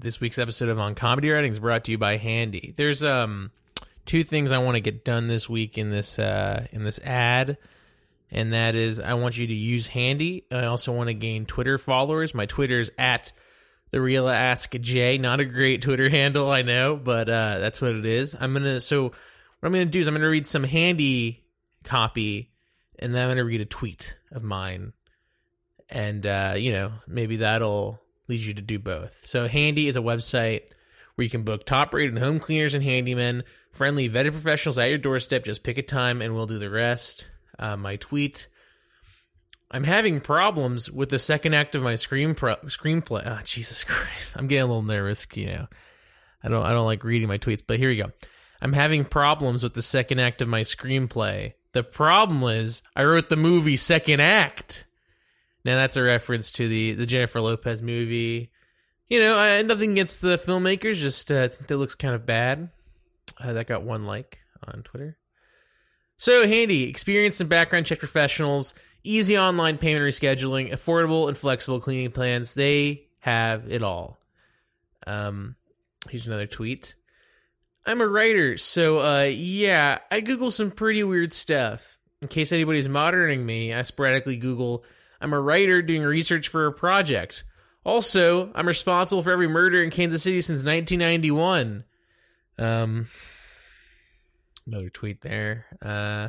This week's episode of On Comedy Writing is brought to you by Handy. There's um two things I want to get done this week in this uh in this ad, and that is I want you to use Handy. I also want to gain Twitter followers. My Twitter's at the real ask J. Not a great Twitter handle, I know, but uh, that's what it is. I'm gonna so what I'm gonna do is I'm gonna read some Handy copy, and then I'm gonna read a tweet of mine, and uh, you know maybe that'll lead you to do both. So Handy is a website where you can book top-rated home cleaners and handymen, friendly vetted professionals at your doorstep. Just pick a time, and we'll do the rest. Uh, my tweet. I'm having problems with the second act of my screen pro- screenplay. Oh, Jesus Christ, I'm getting a little nervous. You know, I don't I don't like reading my tweets, but here we go. I'm having problems with the second act of my screenplay. The problem is I wrote the movie Second Act. Now that's a reference to the the Jennifer Lopez movie. You know, I, nothing against the filmmakers, just uh, I think that looks kind of bad. Uh, that got one like on Twitter. So handy, experienced and background check professionals, easy online payment rescheduling, affordable and flexible cleaning plans. They have it all. Um, here's another tweet. I'm a writer, so uh, yeah, I Google some pretty weird stuff. In case anybody's monitoring me, I sporadically Google. I'm a writer doing research for a project. Also, I'm responsible for every murder in Kansas City since 1991. Um, another tweet there. Uh,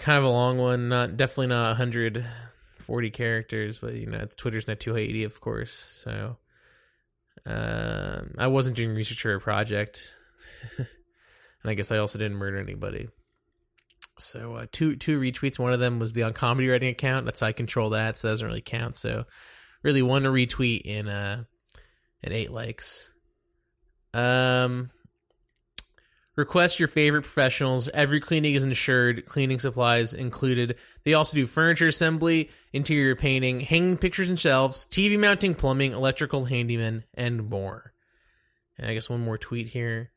kind of a long one. Not definitely not 140 characters, but you know, Twitter's not 280, of course. So, um, I wasn't doing research for a project, and I guess I also didn't murder anybody. So, uh, two two retweets. One of them was the on comedy writing account. That's how I control that, so that doesn't really count. So, really, one retweet in uh, at eight likes. Um, Request your favorite professionals. Every cleaning is insured, cleaning supplies included. They also do furniture assembly, interior painting, hanging pictures and shelves, TV mounting, plumbing, electrical handyman, and more. And I guess one more tweet here.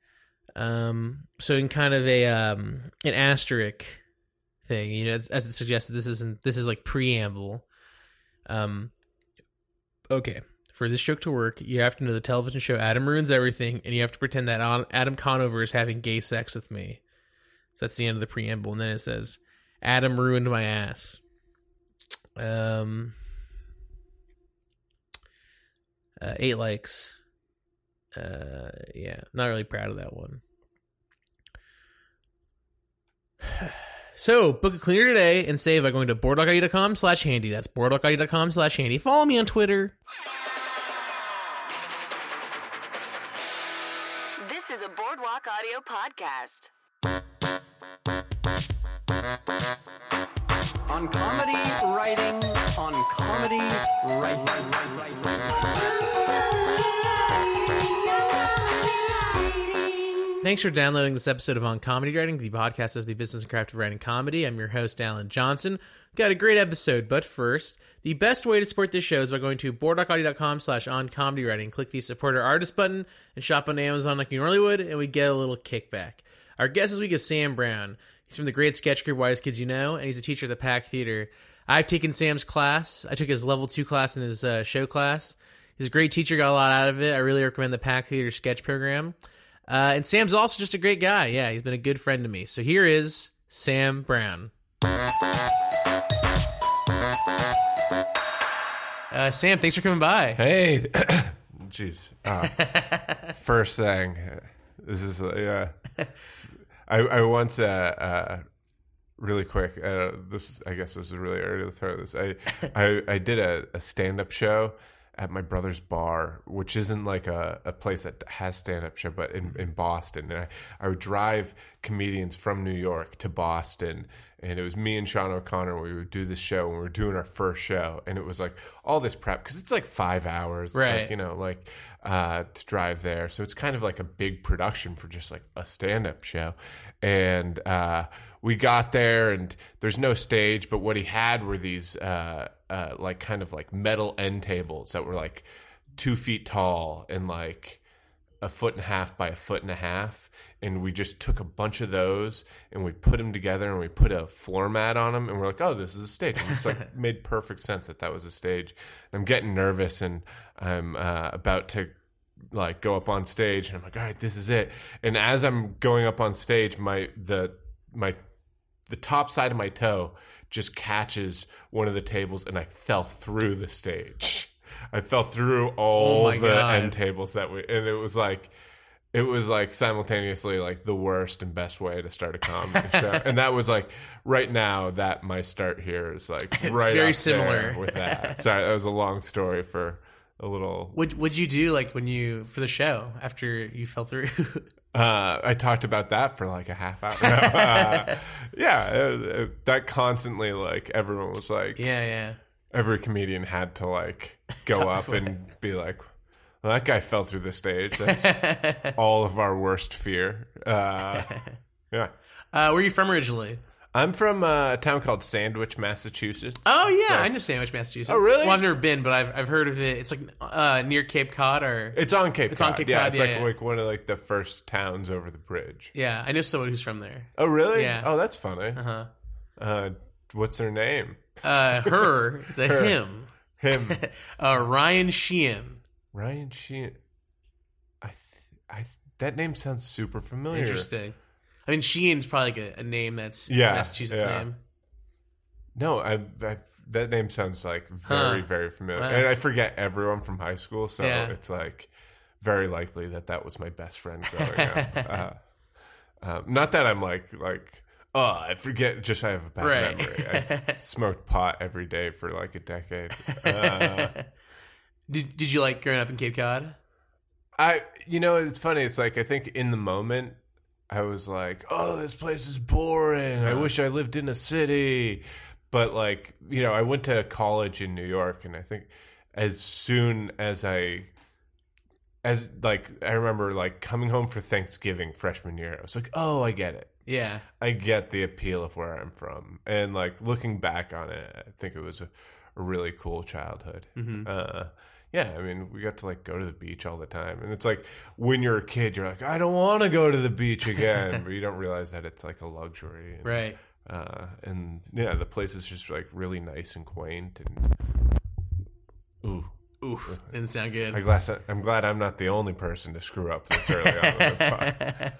Um, so in kind of a um, an asterisk thing, you know, as it suggested, this isn't this is like preamble. Um, okay, for this joke to work, you have to know the television show Adam Ruins Everything, and you have to pretend that Adam Conover is having gay sex with me. So that's the end of the preamble, and then it says, "Adam ruined my ass." Um, uh, eight likes. Uh, yeah, not really proud of that one. So, book a cleaner today and save by going to boardwalkid.com slash handy. That's boardwalkid.com slash handy. Follow me on Twitter. This is a Boardwalk Audio podcast. On comedy writing, on comedy writing. Thanks for downloading this episode of On Comedy Writing, the podcast of the business and craft of writing comedy. I'm your host, Alan Johnson. Got a great episode, but first, the best way to support this show is by going to boardwalkaudio.com slash on comedy writing. Click the supporter artist button and shop on Amazon like you normally would, and we get a little kickback. Our guest this week is Sam Brown. He's from the great sketch group Whitest Kids You Know, and he's a teacher at the Pack Theater. I've taken Sam's class. I took his level two class and his uh, show class. He's a great teacher, got a lot out of it. I really recommend the Pack Theater sketch program. Uh, and Sam's also just a great guy. Yeah, he's been a good friend to me. So here is Sam Brown. Uh, Sam, thanks for coming by. Hey, jeez. Uh, first thing, this is uh, yeah. I I once uh, uh really quick. Uh, this I guess this is really early to throw this. I I, I did a, a stand up show at my brother's bar, which isn't like a, a place that has stand up show, but in, in Boston. And I, I would drive comedians from New York to Boston. And it was me and Sean O'Connor. We would do this show and we were doing our first show. And it was like all this prep because it's like five hours. It's Right. Like, you know, like uh, to drive there. So it's kind of like a big production for just like a stand up show. And uh, we got there and there's no stage, but what he had were these uh, uh, like kind of like metal end tables that were like two feet tall and like a foot and a half by a foot and a half, and we just took a bunch of those and we put them together and we put a floor mat on them, and we're like, oh, this is a stage. And it's like made perfect sense that that was a stage. I'm getting nervous, and I'm uh, about to like go up on stage, and I'm like, all right, this is it. And as I'm going up on stage, my the my the top side of my toe just catches one of the tables and I fell through the stage. I fell through all Oh the God. end tables that we and it was like it was like simultaneously like the worst and best way to start a comedy show. And that was like right now that my start here is like right very similar. with that. Sorry, that was a long story for a little What would you do like when you for the show after you fell through? Uh, I talked about that for like a half hour. Uh, yeah, uh, uh, that constantly like everyone was like, yeah, yeah. every comedian had to like go up and be like, well, that guy fell through the stage. That's all of our worst fear. Uh, yeah, Uh, where are you from originally? I'm from uh, a town called Sandwich, Massachusetts. Oh yeah, So- I know Sandwich, Massachusetts. Oh, really? Well, I've never been, but I've I've heard of it. It's like uh, near Cape Cod, or It's on Cape It's Cod. on Cape yeah, Cod, it's yeah, like yeah. like one of like the first towns over the bridge. yeah, I know someone who's from there. Oh, really? Yeah. Oh, that's funny. Uh-huh. Uh, what's her name? Uh, her, it's a Her. him. Him. Uh, Ryan Sheehan. Ryan Sheehan. I, th- I, th- that name sounds super familiar. Interesting. I mean, Sheehan's probably like a, a name that's Yeah, Massachusetts yeah. name. No, I, I, that name sounds like very, Huh. very familiar. Wow. And I forget everyone from high school, so Yeah. it's like very likely that that was my best friend growing up. Uh, um, not that I'm like like oh I forget. Just I have a bad Right. memory. I smoked pot every day for like a decade. Uh, Did Did you like growing up in Cape Cod? I, you know, it's funny. It's like I think in the moment, I was like, "Oh, this place is boring. I wish I lived in a city." But like, you know, I went to college in New York, and I think as soon as I, as like, I remember like coming home for Thanksgiving freshman year, I was like, "Oh, I get it. Yeah. I get the appeal of where I'm from." And like looking back on it, I think it was a, a really cool childhood. hmm Uh, yeah, I mean, we got to like go to the beach all the time, and it's like when you're a kid, you're like, I don't want to go to the beach again, but you don't realize that it's like a luxury, and, Right. Uh, and yeah, the place is just like really nice and quaint, and ooh, Ooh, didn't sound good. I glad I'm glad I'm not the only person to screw up this early on. pod.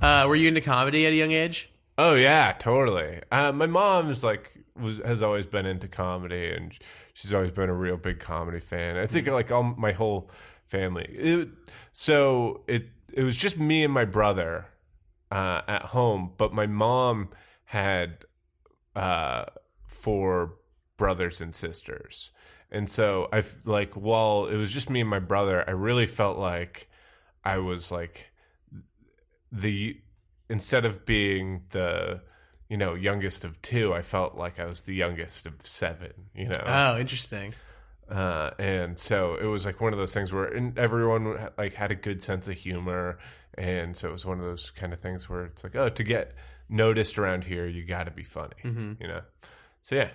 uh, were you into comedy at a young age? Oh yeah, totally. Uh, my mom's like was has always been into comedy, and she's always been a real big comedy fan. I think like all my whole family. It, so it it was just me and my brother uh, at home, but my mom had uh, four brothers and sisters, and so I like while it was just me and my brother, I really felt like I was like the instead of being the you know youngest of two i felt like i was the youngest of seven you know Oh, interesting. uh, and so it was like one of those things where everyone like had a good sense of humor and so it was one of those kind of things where it's like oh to get noticed around here you got to be funny Mm-hmm. you know so yeah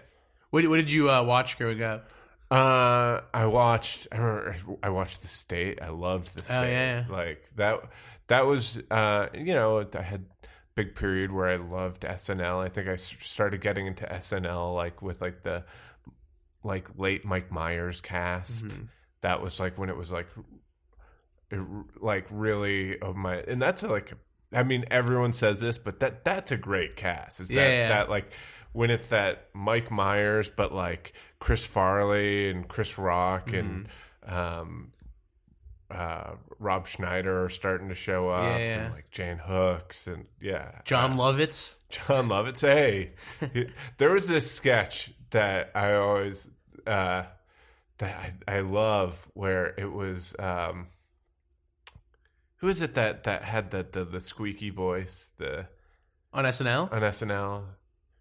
What, what did you uh, watch growing up? uh, I watched. I remember I watched The State. I loved The State. Oh, yeah. Like that. That was. Uh, you know, I had big period where I loved SNL. I think I started getting into SNL like with like the like late Mike Myers cast. Mhm. That was like when it was like it, like really of my and that's like I mean everyone says this but that that's a great cast is that Yeah, yeah. that like when it's that Mike Myers but like Chris Farley and Chris Rock and Mm-hmm. um uh Rob Schneider are starting to show up Yeah, yeah. and like Jan Hooks and yeah Jon Lovitz. Jon Lovitz. Hey, there was this sketch that I always uh, that I, I love where it was. Um, who is it that that had the the, the squeaky voice the On SNL? on SNL?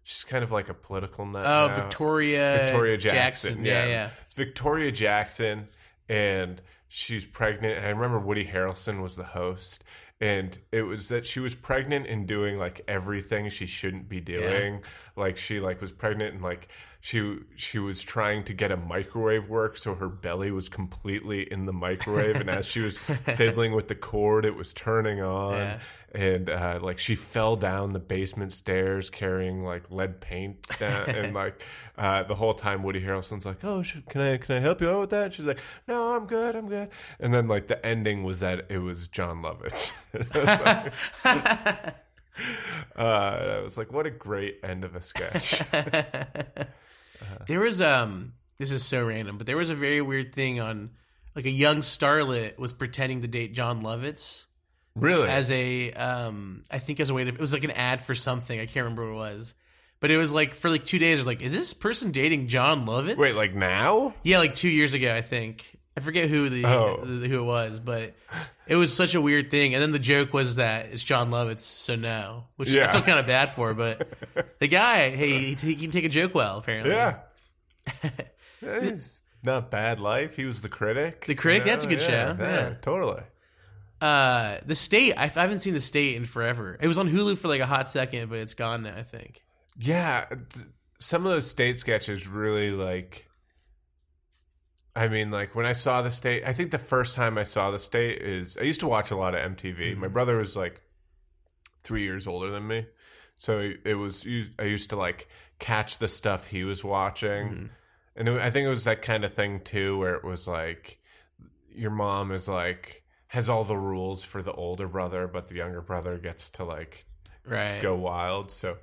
She's kind of like a political nut. Oh, now. Victoria, Victoria Jackson. yeah Yeah, yeah. It's Victoria Jackson, and she's pregnant. And I remember Woody Harrelson was the host, and it was that she was pregnant and doing like everything she shouldn't be doing. Like she like was pregnant and like she she was trying to get a microwave work, so her belly was completely in the microwave, and as she was fiddling with the cord, it was turning on, Yeah. and uh, like she fell down the basement stairs carrying like lead paint, down, and like uh, the whole time Woody Harrelson's like, "Oh, should, can I can I help you out with that?" And she's like, "No, I'm good, I'm good," and then like the ending was that it was Jon Lovitz. Uh, and I was like, what a great end of a sketch. There was um this is so random, but there was a very weird thing on like a young starlet was pretending to date Jon Lovitz really? as a um I think as a way to it was like an ad for something. I can't remember what it was. But it was like for like two days, I was like, is this person dating Jon Lovitz? Wait, like now? Yeah, like two years ago, I think. I forget who the, Oh. who it was, but it was such a weird thing. And then the joke was that it's Jon Lovitz, so no, which I Yeah. feel kind of bad for. But the guy, hey, he, he can take a joke well, apparently. Yeah. He's not bad life. He was the critic. The Critic? you That's a good show. Yeah. totally. Uh, the state, I, I haven't seen the state in forever. It was on Hulu for like a hot second, but it's gone now. I think. Yeah, some of those state sketches really like. I mean, like when I saw the state, I think the first time I saw the state is I used to watch a lot of MTV. My mm-hmm. brother was like three years older than me, so it was I used to like catch the stuff he was watching, mm-hmm. and it, I think it was that kind of thing too, where it was like your mom is like has all the rules for the older brother, but the younger brother gets to like Right. go wild. So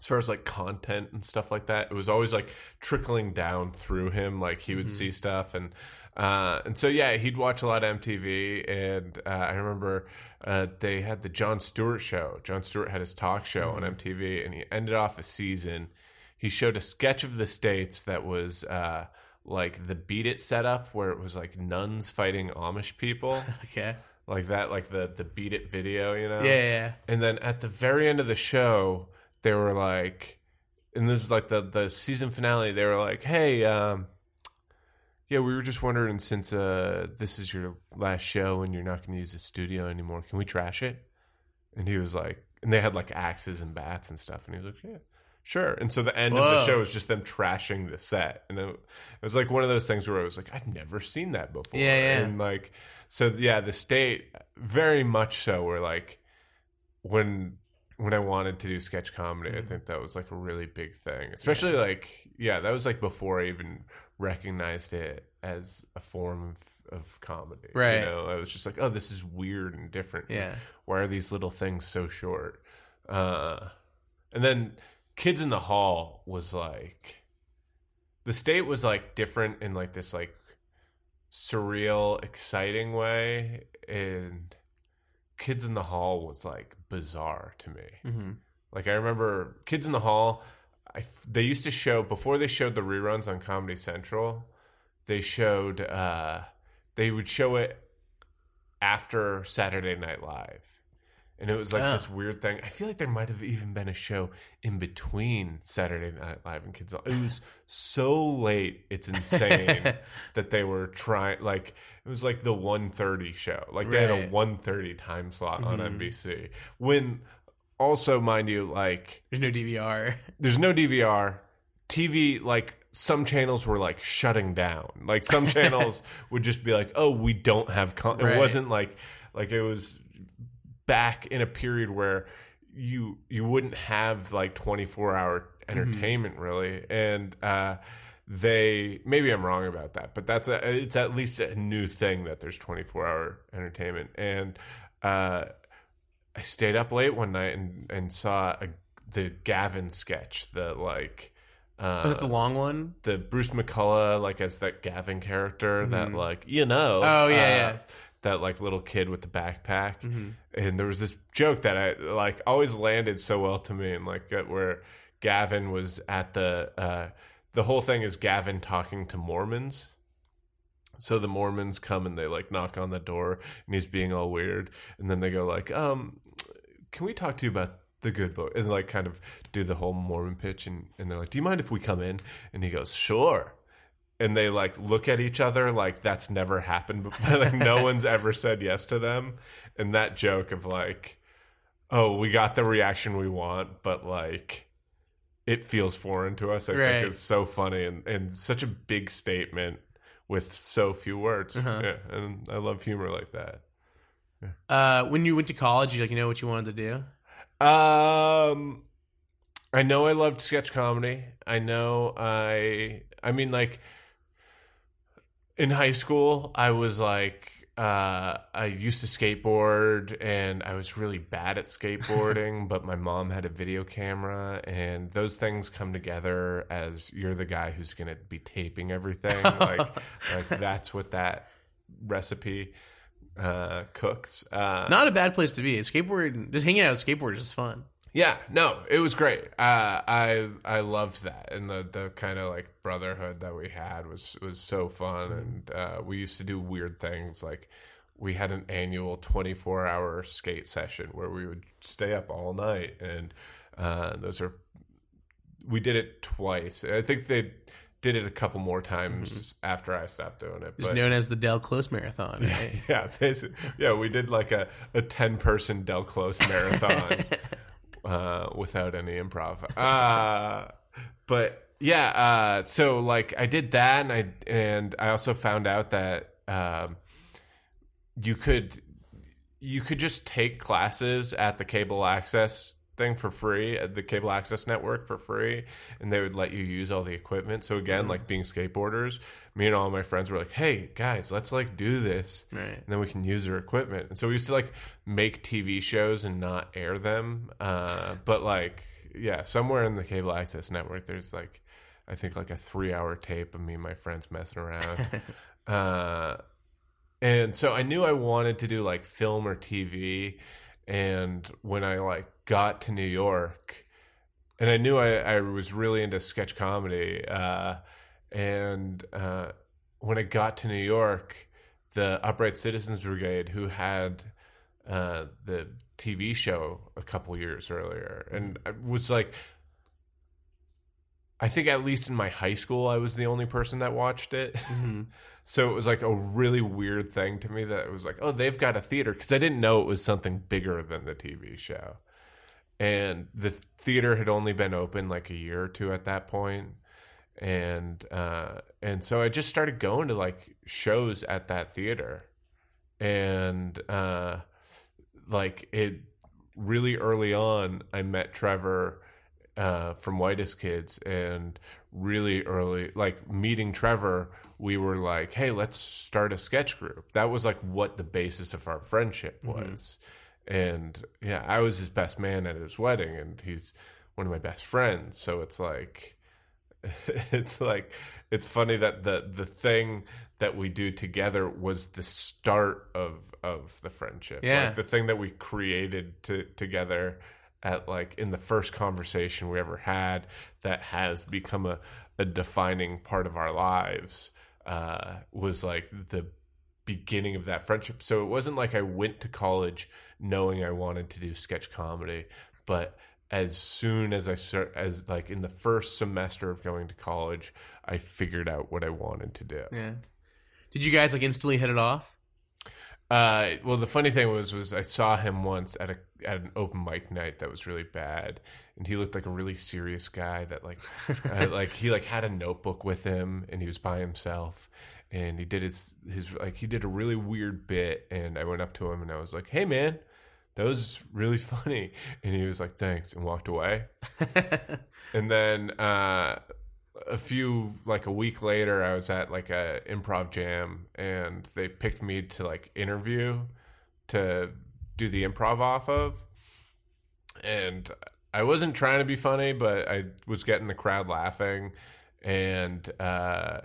as far as like content and stuff like that, it was always like trickling down through him. Like he would see stuff and uh, and so yeah, he'd watch a lot of MTV. And uh, I remember uh, they had the Jon Stewart show. Jon Stewart had his talk show on MTV, and he ended off a season. He showed a sketch of the states that was. Uh, like the beat it setup where it was like nuns fighting Amish people Okay. like that like the the beat it video you know yeah, yeah. and then at the very end of the show, they were like, and this is like the the season finale. They were like, "Hey, um, yeah, we were just wondering since uh, this is your last show and you're not going to use the studio anymore, can we trash it?" And he was like, and they had like axes and bats and stuff, and he was like, "Yeah." Sure. And so the end of the show was just them trashing the set. And it, was like one of those things where I was like, I've never seen that before. Yeah, yeah. And like, so yeah, the state very much so were like, when when I wanted to do sketch comedy, Mm-hmm. I think that was like a really big thing. Especially like yeah, that was like before I even recognized it as a form of, of comedy. Right. You know, I was just like, oh, this is weird and different. Yeah. Why are these little things so short? Uh, and then Kids in the Hall was like the state was like different in like this like surreal, exciting way, and Kids in the Hall was like bizarre to me. Mm-hmm. Like I remember Kids in the Hall. I, they used to show before they showed the reruns on Comedy Central. They showed uh, they would show it after Saturday Night Live, and it was like Ah. this weird thing. I feel like there might have even been a show in between Saturday Night Live and Kids. in the Hall. It was so late. It's insane that they were trying. Like it was like the 1.30 show. Like they had a Right. 1.30 time slot on Mhm. NBC. When also, mind you, like There's no DVR. there's no DVR. TV, like some channels were like shutting down. Like some channels would just be like, "Oh, we don't have." Con-. It Right. wasn't like like it was back in a period where you you wouldn't have like 24 hour entertainment really, and uh, they maybe I'm wrong about that, but that's a it's at least a new thing that there's 24 hour entertainment and. uh I stayed up late one night and and saw a, the Gavin sketch, the like uh, Was it the long one? the Bruce McCulloch like as that Gavin character that like you know Oh, yeah, uh, yeah. That like little kid with the backpack. Mm-hmm. and there was this joke that I like always landed so well to me and like uh, where Gavin was at the uh the whole thing is Gavin talking to Mormons. So the Mormons come and they like knock on the door and he's being all weird. And then they go like um can we talk to you about the good book? And like kind of do the whole Mormon pitch and, and they're like do you mind if we come in? And he goes sure and they like look at each other like that's never happened before like no one's ever said yes to them and that joke of like oh we got the reaction we want but like it feels foreign to us. I Right. think is so funny and, and such a big statement with so few words. Uh-huh. Yeah, and I love humor like that. Uh, when you went to college, you like you know what you wanted to do. Um, I know I loved sketch comedy. I know I. I mean, like in high school, I was like. Uh, I used to skateboard and I was really bad at skateboarding, but my mom had a video camera, and those things come together as you're the guy who's going to be taping everything. like, like that's what that recipe uh, cooks. Uh, Not a bad place to be. Skateboarding, just hanging out with skateboarders is fun. Yeah, no, it was great. Uh, I I loved that, and the the kind of like brotherhood that we had was was so fun, and uh, we used to do weird things like we had an annual twenty four hour skate session where we would stay up all night, and uh, those are we did it twice. I think they did it a couple more times after I stopped doing it. It's but- known as the Del Close Marathon. Right? yeah, basically, yeah, we did like a, a ten person Del Close marathon uh, without any improv. Uh, but yeah, uh, so like I did that, and I and I also found out that um, you could you could just take classes at the cable access thing for free at the cable access network for free and they would let you use all the equipment. So again like being skateboarders me and all my friends were like hey guys let's like do this. Right. and then we can use their equipment. And so we used to like make tv shows and not air them. Uh, but like yeah somewhere in the cable access network there's like i think like a three hour tape of me and my friends messing around. Uh, and so I knew I wanted to do like film or TV. And when I like got to New York, and I knew I, I was really into sketch comedy. Uh, and uh, when I got to New York, the Upright Citizens Brigade, who had uh, the TV show a couple years earlier, and I was like, I think at least in my high school, I was the only person that watched it. So it was like a really weird thing to me that it was like, oh, they've got a theater because I didn't know it was something bigger than the TV show. And the theater had only been open like a year or two at that. And uh, and so I just started going to like shows at that theater, and uh, like it really early on, I met Trevor uh, from Whitest Kids, and really early, like meeting Trevor, we were like, "Hey, let's start a sketch group." That was like what the basis of our friendship was, and yeah, I was his best man at his wedding, and he's one of my best friends. So it's like, it's like, it's funny that the the thing that we do together was the start of of the friendship. Yeah. like the thing that we created to, together at like in the first conversation we ever had that has become a, a defining part of our lives uh, was like the beginning of that friendship. So it wasn't like I went to college knowing I wanted to do sketch comedy, but as soon as I start, as like in the first semester of going to college, I figured out what I wanted to do. Yeah. Did you guys like instantly hit it off? Uh, well, the funny thing was, was I saw him once at a at an open mic night that was really bad, and he looked like a really serious guy. That like, uh, like he like had a notebook with him, and he was by himself, and he did his his like he did a really weird bit, and I went up to him and I was like, "Hey, man." That was really funny, and he was like, "Thanks," and walked away. and then uh, a few like a week later i was at like a improv jam and they picked me to like interview to do the improv off of. And i wasn't trying to be funny but i was getting the crowd laughing. And uh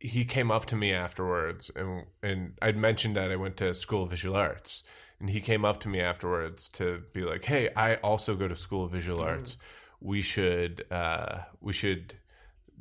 he came up to me afterwards and and I'd mentioned that I went to school of visual arts and he came up to me afterwards to be like, "Hey, I also go to school of visual arts. We should uh we should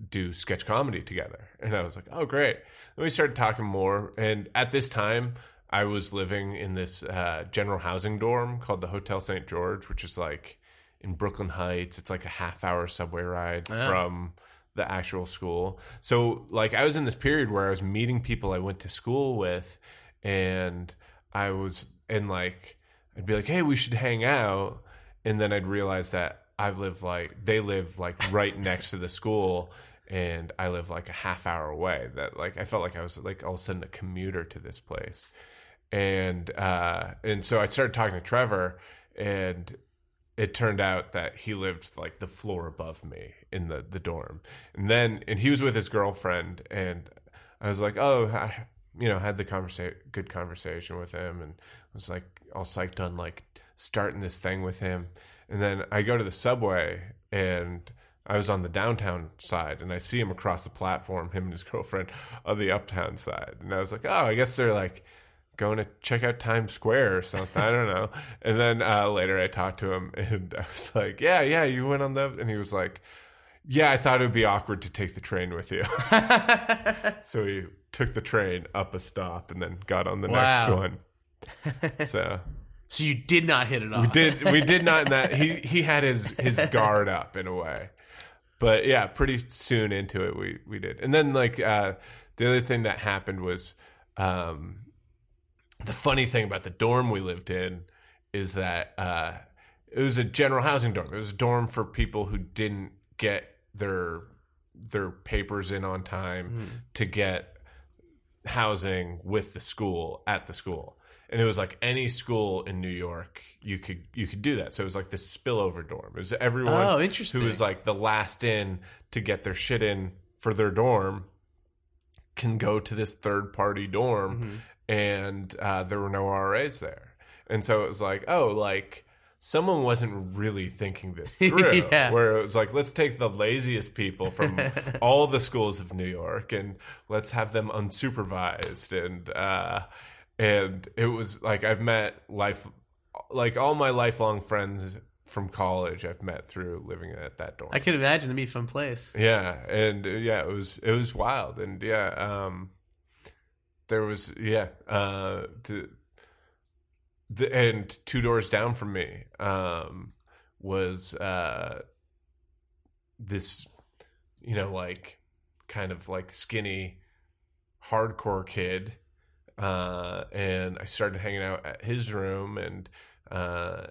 do sketch comedy together." And I was like, "Oh, great." Then we started talking more and at this time I was living in this uh general housing dorm called the Hotel St. George, which is like in Brooklyn Heights. It's like a half hour subway ride Yeah. from the actual school. So like I was in this period where I was meeting people I went to school with and I was and like I'd be like, "Hey, we should hang out." And then I'd realize that I live like they live like right next to the school, and I live like a half hour away. That like I felt like I was like all of a sudden a commuter to this place, and uh, and so I started talking to Trevor, and it turned out that he lived like the floor above me in the the dorm, and then and he was with his girlfriend, and I was like, oh, I, you know, had the conversation, good conversation with him, and was like all psyched on like starting this thing with him, and then I go to the subway and. I was on the downtown side and I see him across the platform, him and his girlfriend on the uptown side. And I was like, oh, I guess they're like going to check out Times Square or something. I don't know. And then uh, later I talked to him and I was like, yeah, yeah, you went on the. And he was like, yeah, I thought it would be awkward to take the train with you. so he took the train up a stop and then got on the next one. So So you did not hit it off. we did we did not in that he he had his his guard up in a way. But yeah pretty soon into it we we did. And then like uh the other thing that happened was um the funny thing about the dorm we lived in is that uh it was a general housing dorm. It was a dorm for people who didn't get their their papers in on time to get housing with the school at the school and it was like any school in New York you could you could do that so it was like this spillover dorm it was everyone Oh, interesting. who was like the last in to get their shit in for their dorm can go to this third party dorm Mm-hmm. and uh, there were no RAs there and so it was like oh like someone wasn't really thinking this through Yeah. where it was like let's take the laziest people from all the schools of New York and let's have them unsupervised and uh and it was like I've met life like all my lifelong friends from college I've met through living at that dorm. I can imagine it'd be a fun place. yeah, and uh, yeah, it was it was wild and yeah, um there was yeah, uh the, the and two doors down from me um was uh this you know like kind of like skinny hardcore kid uh and I started hanging out at his room and uh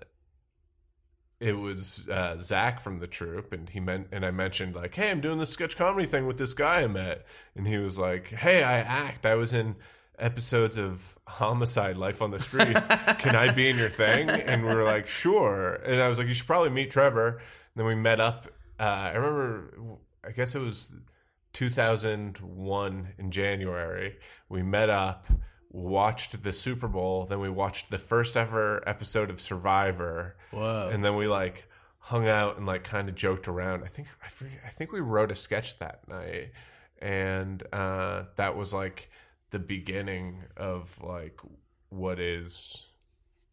it was uh, Zach from the troupe, and he meant, and I mentioned like, "Hey, I'm doing this sketch comedy thing with this guy I met," and he was like, "Hey, I act. I was in episodes of Homicide: Life on the Streets. Can I be in your thing?" And we were like, "Sure." And I was like, "You should probably meet Trevor." And then we met up. Uh, I remember, I guess it was 2001 in January. We met up. Watched the Super Bowl, then we watched the first ever episode of Survivor, Whoa. and then we like hung out and like kind of joked around. I think I forget, I think we wrote a sketch that night, and uh, that was like the beginning of like what is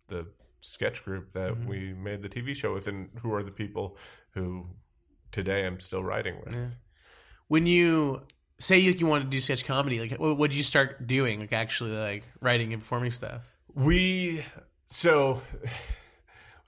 the sketch group that Mm-hmm. we made the TV show with, and who are the people who today I'm still writing with. when you say you, you want to do sketch comedy, like what what did you start doing? Like actually like writing and performing stuff? We so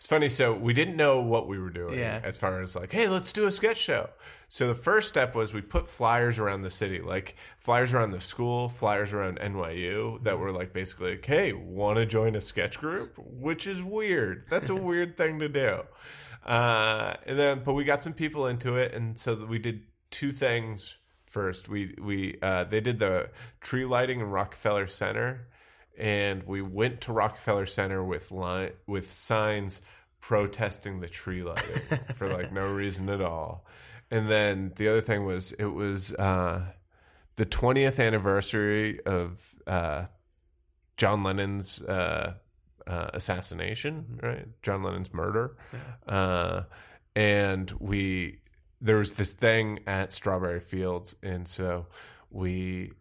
it's funny. So we didn't know what we were doing Yeah. as far as like, hey, let's do a sketch show. So the first step was we put flyers around the city, like flyers around the school, flyers around NYU that were like basically like, hey, want to join a sketch group? Which is weird. That's a weird thing to do. Uh, and then, but we got some people into it, and so we did two things first. We we uh, they did the tree lighting in Rockefeller Center, and we went to Rockefeller Center with line with signs protesting the tree lighting for like no reason at all. And then the other thing was it was uh, the 20th anniversary of uh, John Lennon's uh, uh, assassination, right? John Lennon's murder. Uh, and we there was this thing at Strawberry Fields, and so we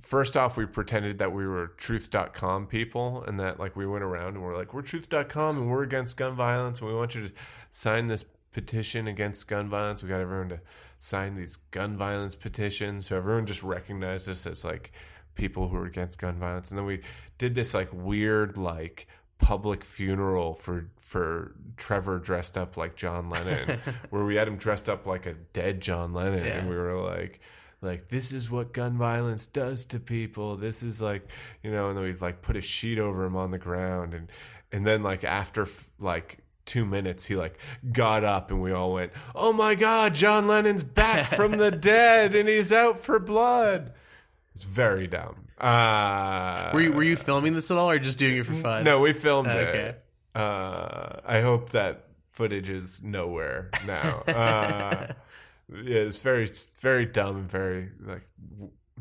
first off we pretended that we were truth.com people and that like we went around and we're like we're truth.com and we're against gun violence and we want you to sign this petition against gun violence. We got everyone to sign these gun violence petitions. So everyone just recognized us as like people who are against gun violence. And then we did this like weird like public funeral for for Trevor dressed up like John Lennon where we had him dressed up like a dead John Lennon. Yeah. and we were like like this is what gun violence does to people. This is like you know and then we'd like put a sheet over him on the ground and and then like after like two minutes he like got up and we all went oh my god john lennon's back from the dead and he's out for blood. It's very dumb. Uh Were you were you filming this at all, or just doing it for fun? no we filmed Okay. it. uh i hope that footage is nowhere now. Uh yeah it's very very dumb and very like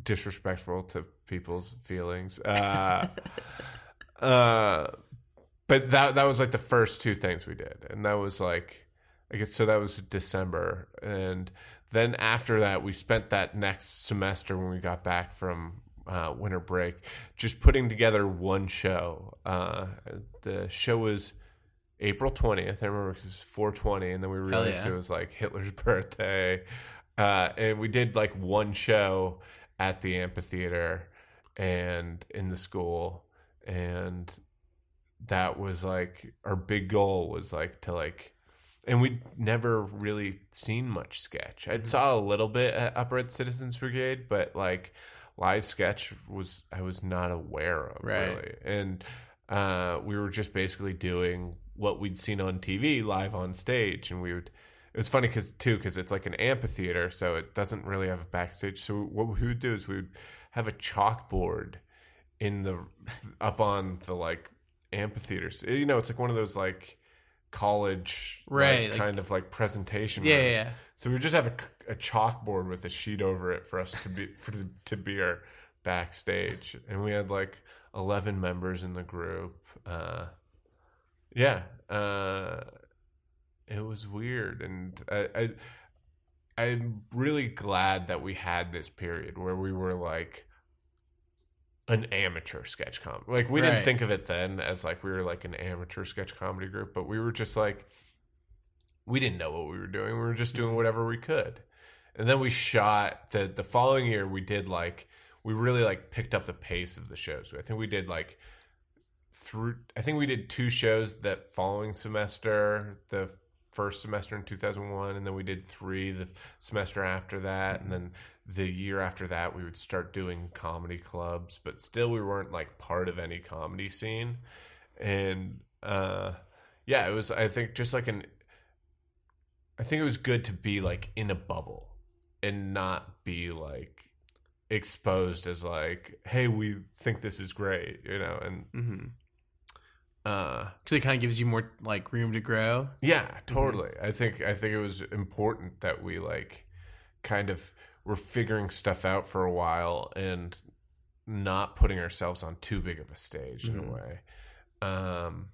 disrespectful to people's feelings. Uh uh but that that was like the first two things we did. And that was like i guess so that was december. And then after that we spent that next semester when we got back from uh, winter break just putting together one show. Uh, the show was april 20th i remember it was 420 and then we realized yeah. it was like hitler's birthday uh, and we did like one show at the amphitheater and in the school and that was like our big goal was like to like and we'd never really seen much sketch Mm-hmm. i'd saw a little bit at Ed citizens brigade but like live sketch was i was not aware of Right. really and uh, we were just basically doing what we'd seen on tv live on stage and we would it was funny because too because it's like an amphitheater so it doesn't really have a backstage so what we would do is we would have a chalkboard in the up on the like amphitheaters. You know, it's like one of those like college Right, like- kind of like presentation. Yeah, rooms. yeah, yeah. So we would just have a, a chalkboard with a sheet over it for us to be for the, to be our backstage, and we had like eleven members in the group. Uh, yeah, uh, it was weird, and I, I I'm really glad that we had this period where we were like an amateur sketch comedy. Like we didn't think of it then as like we were like an amateur sketch comedy group, but we were just like we didn't know what we were doing. We were just doing whatever we could. And then we shot the the following year we did like we really like picked up the pace of the shows. I think we did like through I think we did two shows that following semester, the first semester in 2001 and then we did 3 the semester after that and then the year after that we would start doing comedy clubs, but still we weren't like part of any comedy scene. And uh yeah, it was I think just like an I think it was good to be like in a bubble and not be like exposed as like, hey, we think this is great, you know, and Mm-hmm. Uh Because it kind of gives you more like room to grow. yeah, totally. I think I think it was important that we like kind of were figuring stuff out for a while and not putting ourselves on too big of a stage in a Mhm. way. Um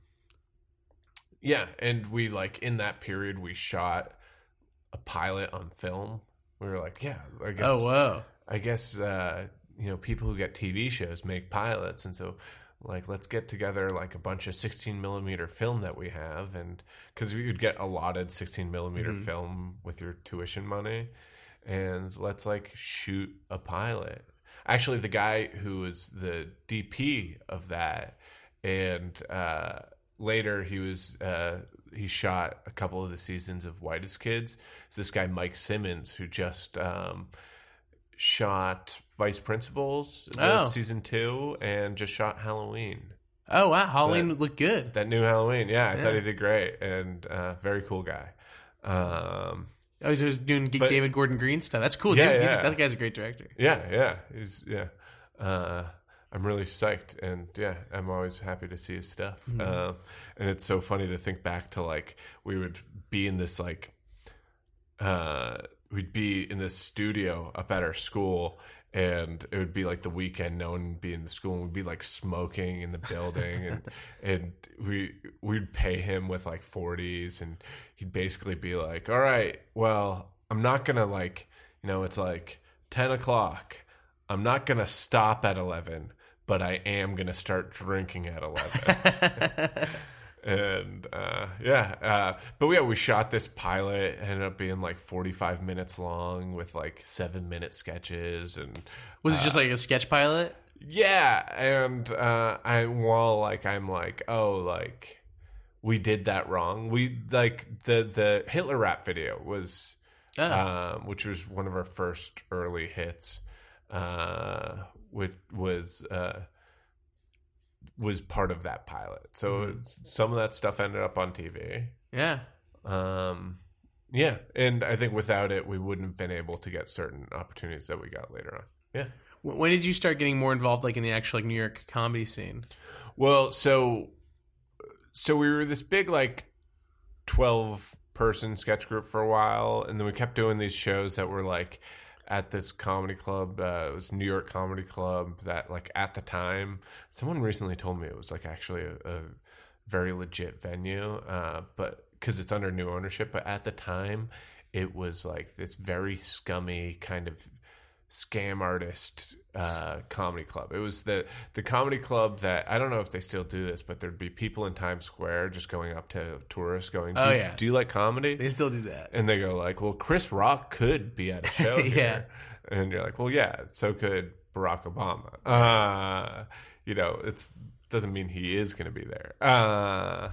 yeah, and we like in that period we shot a pilot on film. We were like, yeah, I guess Oh whoa! I guess uh, you know people who get TV shows make pilots, and so like let's get together like a bunch of 16 millimeter film that we have, and because we would get allotted 16 millimeter Mhm. film with your tuition money, and let's like shoot a pilot. Actually, the guy who was the DP of that, and uh, later he was uh, he shot a couple of the seasons of Whitest Kids. It's this guy Mike Simmonds who just um, shot Vice Principals Oh. season two and just shot Halloween. Oh wow! Halloween that- looked good. That new Halloween, yeah, I thought he did great and uh, very cool guy. Um, Oh, he was doing But- David Gordon Green stuff. That's cool. Yeah, dude. Yeah. that guy's a great director. yeah, yeah, he's yeah. Uh, I'm really psyched, and yeah, I'm always happy to see his stuff. Mm-hmm. Um, and it's so funny to think back to like we would be in this like uh, we'd be in this studio up at our school. And it would be like the weekend, no one would be in the school, and we'd be like smoking in the building, and and we we'd pay him with like forties, and he'd basically be like, "All right, well, I'm not gonna like, you know, it's like ten o'clock. I'm not gonna stop at eleven, but I am gonna start drinking at eleven. and uh, yeah, uh, but yeah, we shot this pilot. Ended up being like 45 minutes long with like seven minute sketches and Was it just like a sketch pilot? yeah, and uh, I while like I'm like oh like we did that wrong. We like the the Hitler rap video was Oh. um, which was one of our first early hits, uh, which was uh, was part of that pilot. So it's, some of that stuff ended up on TV. Yeah. Um, yeah, and I think without it, we wouldn't have been able to get certain opportunities that we got later on. Yeah. When when did you start getting more involved, like in the actual like New York comedy scene? Well, so so we were this big like twelve person sketch group for a while, and then we kept doing these shows that were like at this comedy club. Uh, it was New York Comedy Club. That like at the time, someone recently told me it was like actually a, a very legit venue, uh, but because it's under new ownership. But at the time, it was like this very scummy kind of scam artist uh, comedy club. It was the the comedy club that I don't know if they still do this, but there'd be people in Times Square just going up to tourists, going, "Do, Oh, you- yeah. do you like comedy?" They still do that. and they go like, "Well, Chris Rock could be at a show Yeah. here," and you're like, "Well, yeah, so could Barack Obama." Uh, you know, it's doesn't mean he is going to be there. Uh,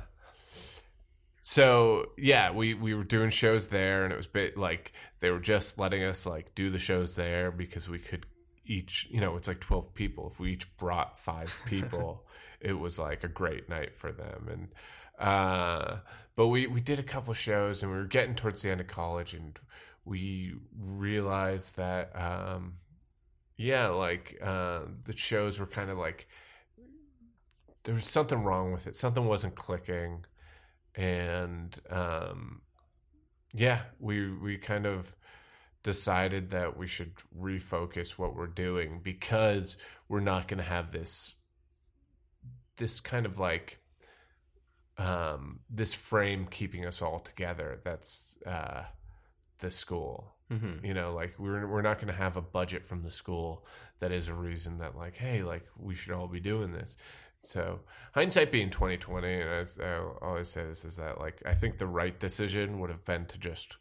so yeah, we we were doing shows there, and it was bit like they were just letting us like do the shows there because we could each, you know, it's like twelve people. If we each brought five people, it was like a great night for them, and uh, but we we did a couple shows, and we were getting towards the end of college, and we realized that um, yeah, like uh, the shows were kind of like there was something wrong with it. Something wasn't clicking, and um, yeah, we we kind of decided that we should refocus what we're doing because we're not going to have this this kind of like um, this frame keeping us all together. That's uh, the school. Mm-hmm. You know, like we're we're not going to have a budget from the school that is a reason that like, hey, like we should all be doing this. So hindsight being twenty twenty, and as I always say this is that like I think the right decision would have been to just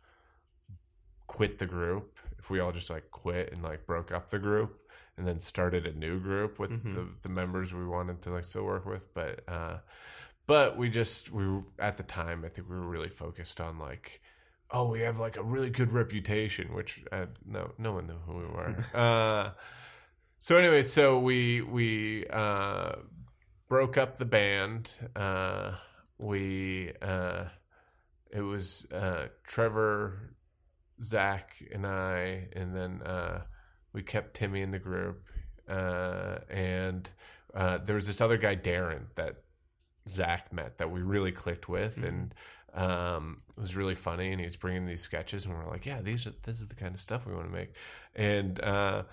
quit the group. If we all just like quit and like broke up the group and then started a new group with Mhm. the, the members we wanted to like still work with, but uh, but we just we were, at the time I think we were really focused on like oh we have like a really good reputation, which uh, no no one knew who we were. uh, so anyway, so we we uh, broke up the band. Uh, we uh, it was uh, Trevor, Zach, and I, and then uh, we kept Timmy in the group. Uh, and uh, there was this other guy, Darren, that Zach met that we really clicked with, and um, it was really funny. And he was bringing these sketches, and we're like, "Yeah, these are this is the kind of stuff we want to make." And uh,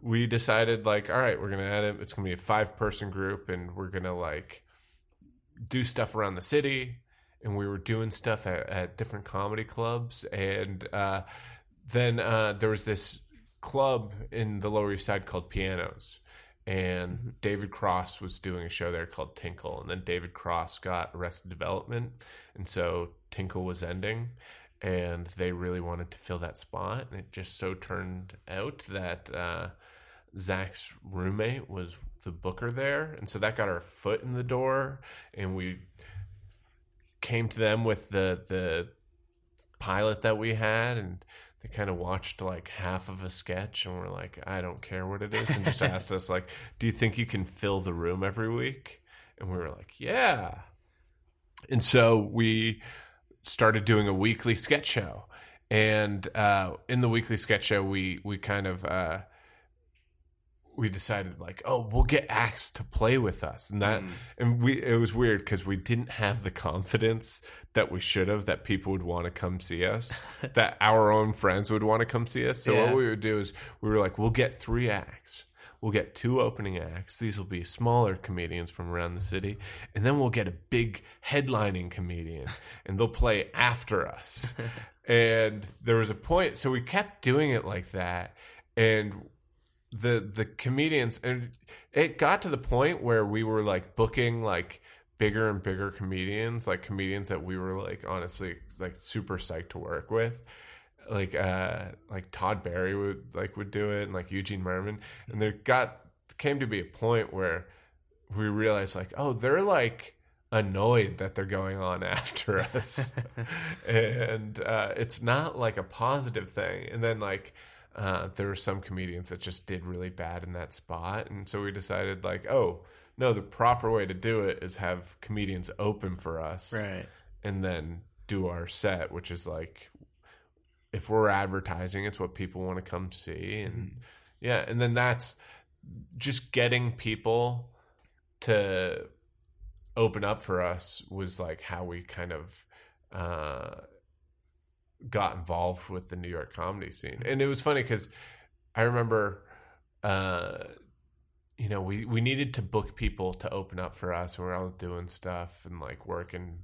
we decided, like, all right, we're gonna add it. It's gonna be a five person group, and we're gonna like do stuff around the city. And we were doing stuff at, at different comedy clubs, and uh, then uh, there was this club in the Lower East Side called Pianos, and David Cross was doing a show there called Tinkle, and then David Cross got Arrested Development, and so Tinkle was ending, and they really wanted to fill that spot, and it just so turned out that uh, Zach's roommate was the booker there, and so that got our foot in the door, and we came to them with the the pilot that we had and they kind of watched like half of a sketch and were like i don't care what it is and just asked us like do you think you can fill the room every week? And we were like yeah. And so we started doing a weekly sketch show. And uh, in the weekly sketch show we we kind of uh, we decided like oh we'll get acts to play with us. And that mm. and we it was weird because we didn't have the confidence that we should have that people would want to come see us that our own friends would want to come see us. So Yeah. what we would do is we were like we'll get three acts we'll get two opening acts these will be smaller comedians from around the city and then we'll get a big headlining comedian and they'll play after us. And there was a point so we kept doing it like that and the the comedians and it got to the point where we were like booking like bigger and bigger comedians like comedians that we were like honestly like super psyched to work with. Like uh like Todd Barry would like would do it and like Eugene Mirman. And there got came to be a point where we realized like oh they're like annoyed that they're going on after us. And uh it's not like a positive thing. And then like uh there were some comedians that just did really bad in that spot. And so we decided like oh no, the proper way to do it is have comedians open for us, Right. and then do our set, which is like if we're advertising, it's what people want to come see, and yeah, and then that's just getting people to open up for us was like how we kind of uh, got involved with the New York comedy scene, and it was funny because I remember. Uh, you know, we, we needed to book people to open up for us. We were all doing stuff and like working,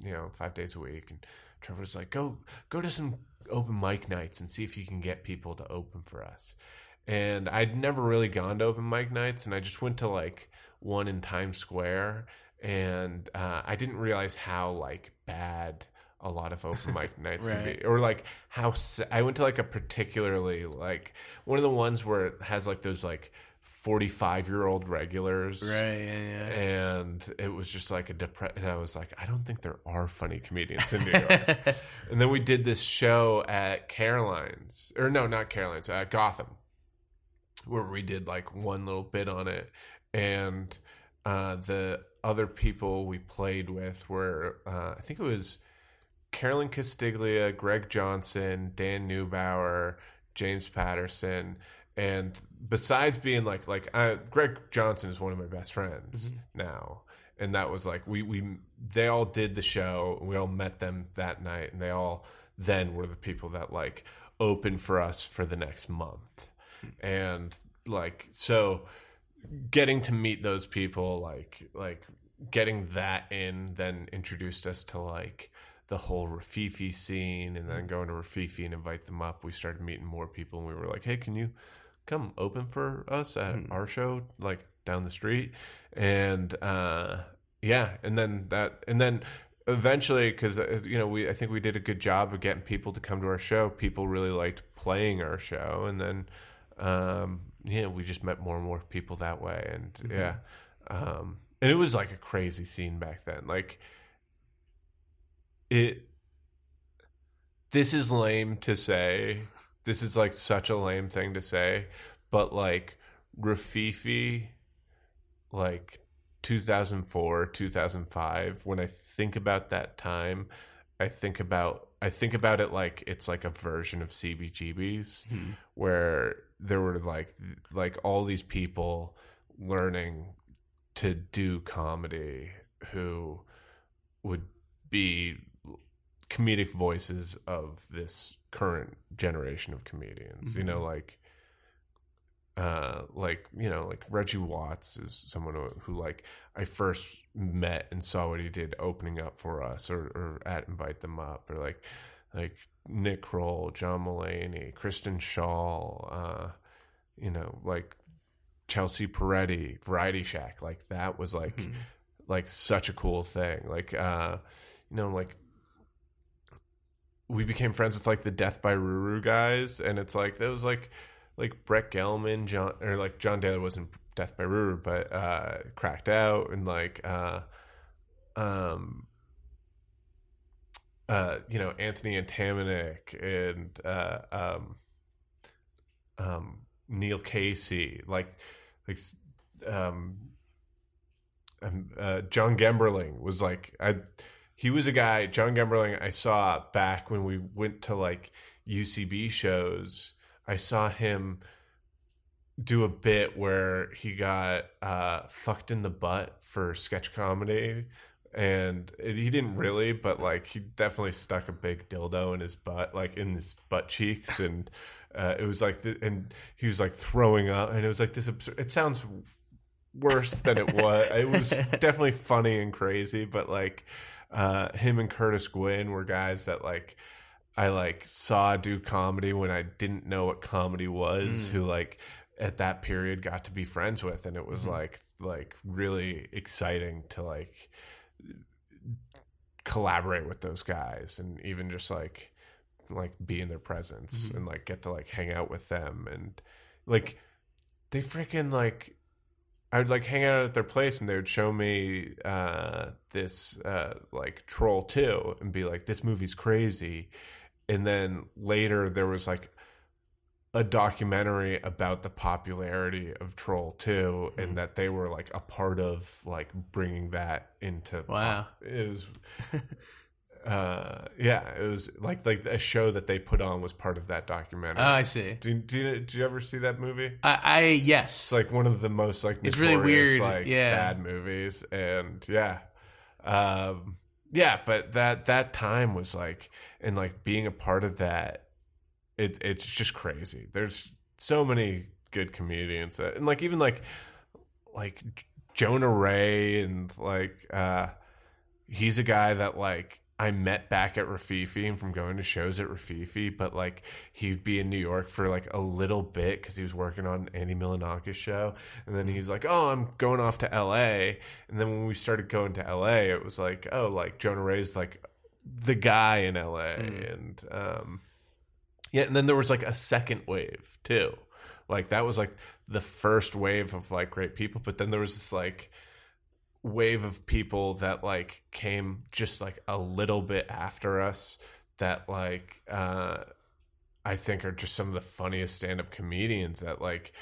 you know, five days a week. And Trevor was like, go go to some open mic nights and see if you can get people to open for us. And I'd never really gone to open mic nights, and I just went to like one in Times Square, and uh, I didn't realize how like bad a lot of open mic nights can be, or like how I went to like a particularly like one of the ones where it has like those like forty five year old regulars, Right. Yeah. Yeah. and it was just like a depre- and I was like, I don't think there are funny comedians in New York. and then we did this show at Caroline's, or no, not Caroline's, at Gotham, where we did like one little bit on it, and uh, the other people we played with were, uh, I think it was Carolyn Castiglia, Greg Johnson, Dan Neubauer, James Patterson, and besides being like like I, Greg Johnson is one of my best friends mm-hmm. now, and that was like we we they all did the show, we all met them that night, and they all then were the people that like opened for us for the next month, and like so getting to meet those people like like getting that in then introduced us to like the whole Rififi scene and then going to Rififi and invite them up. We started meeting more people and we were like hey can you come open for us at our show like down the street? And uh yeah and then that and then eventually because you know we i think we did a good job of getting people to come to our show. People really liked playing our show and then um yeah we just met more and more people that way and yeah um and it was like a crazy scene back then. Like it this is lame to say. This is like such a lame thing to say but like rififi like 2004 2005 when i think about that time i think about i think about it like it's like a version of cbgb's hmm. where there were like like all these people learning to do comedy who would be comedic voices of this current generation of comedians you know like uh like you know like reggie watts is someone who, who like i first met and saw what he did opening up for us or, or at invite them up or like like nick kroll john mulaney kristen schaal uh you know like chelsea peretti variety shack like that was like like such a cool thing. Like uh you know like we became friends with like the Death by Roo Roo guys, and it's like that was like like Brett Gelman, John or like John Daly wasn't Death by Roo Roo, but uh cracked out and like uh um uh you know Anthony Atamanuik and uh um um Neil Casey like like um um, uh, John Gemberling was like I he was a guy John Gemberling I saw back when we went to like UCB shows I saw him do a bit where he got uh fucked in the butt for sketch comedy and it, he didn't really but like he definitely stuck a big dildo in his butt like in his butt cheeks and uh, it was like the, and he was like throwing up and it was like this absurd it sounds worse than it was. It was definitely funny and crazy, but like uh him and Curtis Gwinn were guys that like I like saw do comedy when I didn't know what comedy was, mm. who like at that period got to be friends with. And it was mm-hmm. like like really exciting to like collaborate with those guys and even just like like be in their presence mm-hmm. and like get to like hang out with them. And like they freaking like I would like hang out at their place and they would show me uh, this uh, like Troll 2 and be like, this movie's crazy. And then later there was like a documentary about the popularity of Troll 2 Hmm. and that they were like a part of like bringing that into Wow. it was uh yeah it was like like a show that they put on was part of that documentary Oh, I see. do, do, you, did you ever see that movie I, I yes. it's like one of the most like It's really weird, like yeah. bad movies and yeah um yeah but that that time was like and like being a part of that it it's just crazy there's so many good comedians that, and like even like like Jonah Ray and like uh he's a guy that like I met back at Rififi and from going to shows at Rififi, but like he'd be in New York for like a little bit because he was working on Andy Milonakis show, and then he's like, "Oh, I'm going off to L.A." And then when we started going to L.A., it was like, "Oh, like Jonah Ray's like the guy in L.A." and um, yeah, and then there was like a second wave too, like that was like the first wave of like great people, but then there was this like wave of people that like came just like a little bit after us that like uh I think are just some of the funniest stand-up comedians that like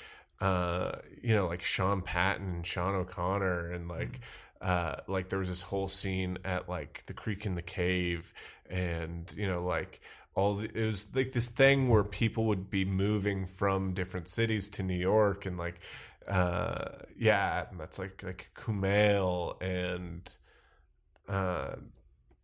uh you know like Sean Patton and Sean O'Connor and like uh like there was this whole scene at like the creek in the cave and you know like all the, it was like this thing where people would be moving from different cities to New York and like uh yeah and that's like like Kumail and uh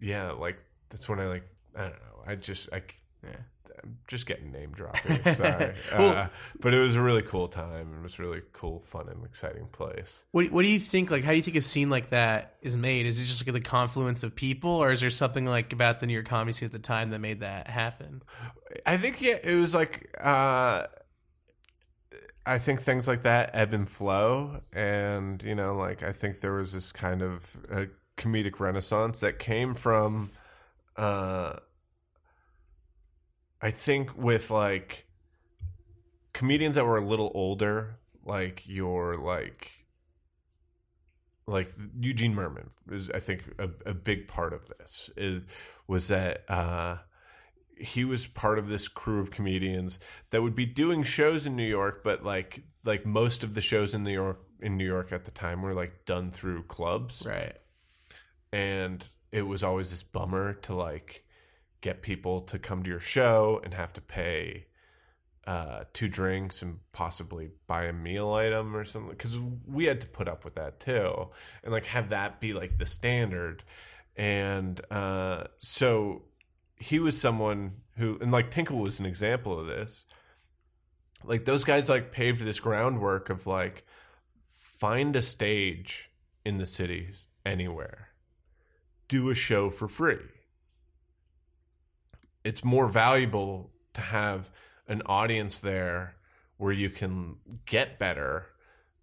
yeah like that's when I like I don't know I just I Yeah. I'm just getting name dropping sorry Well- uh, but it was a really cool time it was a really cool fun and exciting place What What do you think? Like, how do you think a scene like that is made? Is it just like the confluence of people, or is there something like about the New York comedy scene at the time that made that happen? I think yeah, it was like uh I think things like that ebb and flow. And you know like I think there was this kind of a comedic renaissance that came from uh I think with like comedians that were a little older like your like like Eugene Mirman is I think a, a big part of this is was that uh he was part of this crew of comedians that would be doing shows in New York, but like like most of the shows in New York in New York at the time were like done through clubs, Right. and it was always this bummer to like get people to come to your show and have to pay uh, two drinks and possibly buy a meal item or something because we had to put up with that too and like have that be like the standard and uh, so he was someone who and like tinkle was an example of this. Like those guys like paved this groundwork of like find a stage in the cities anywhere. Do a show for free. It's more valuable to have an audience there where you can get better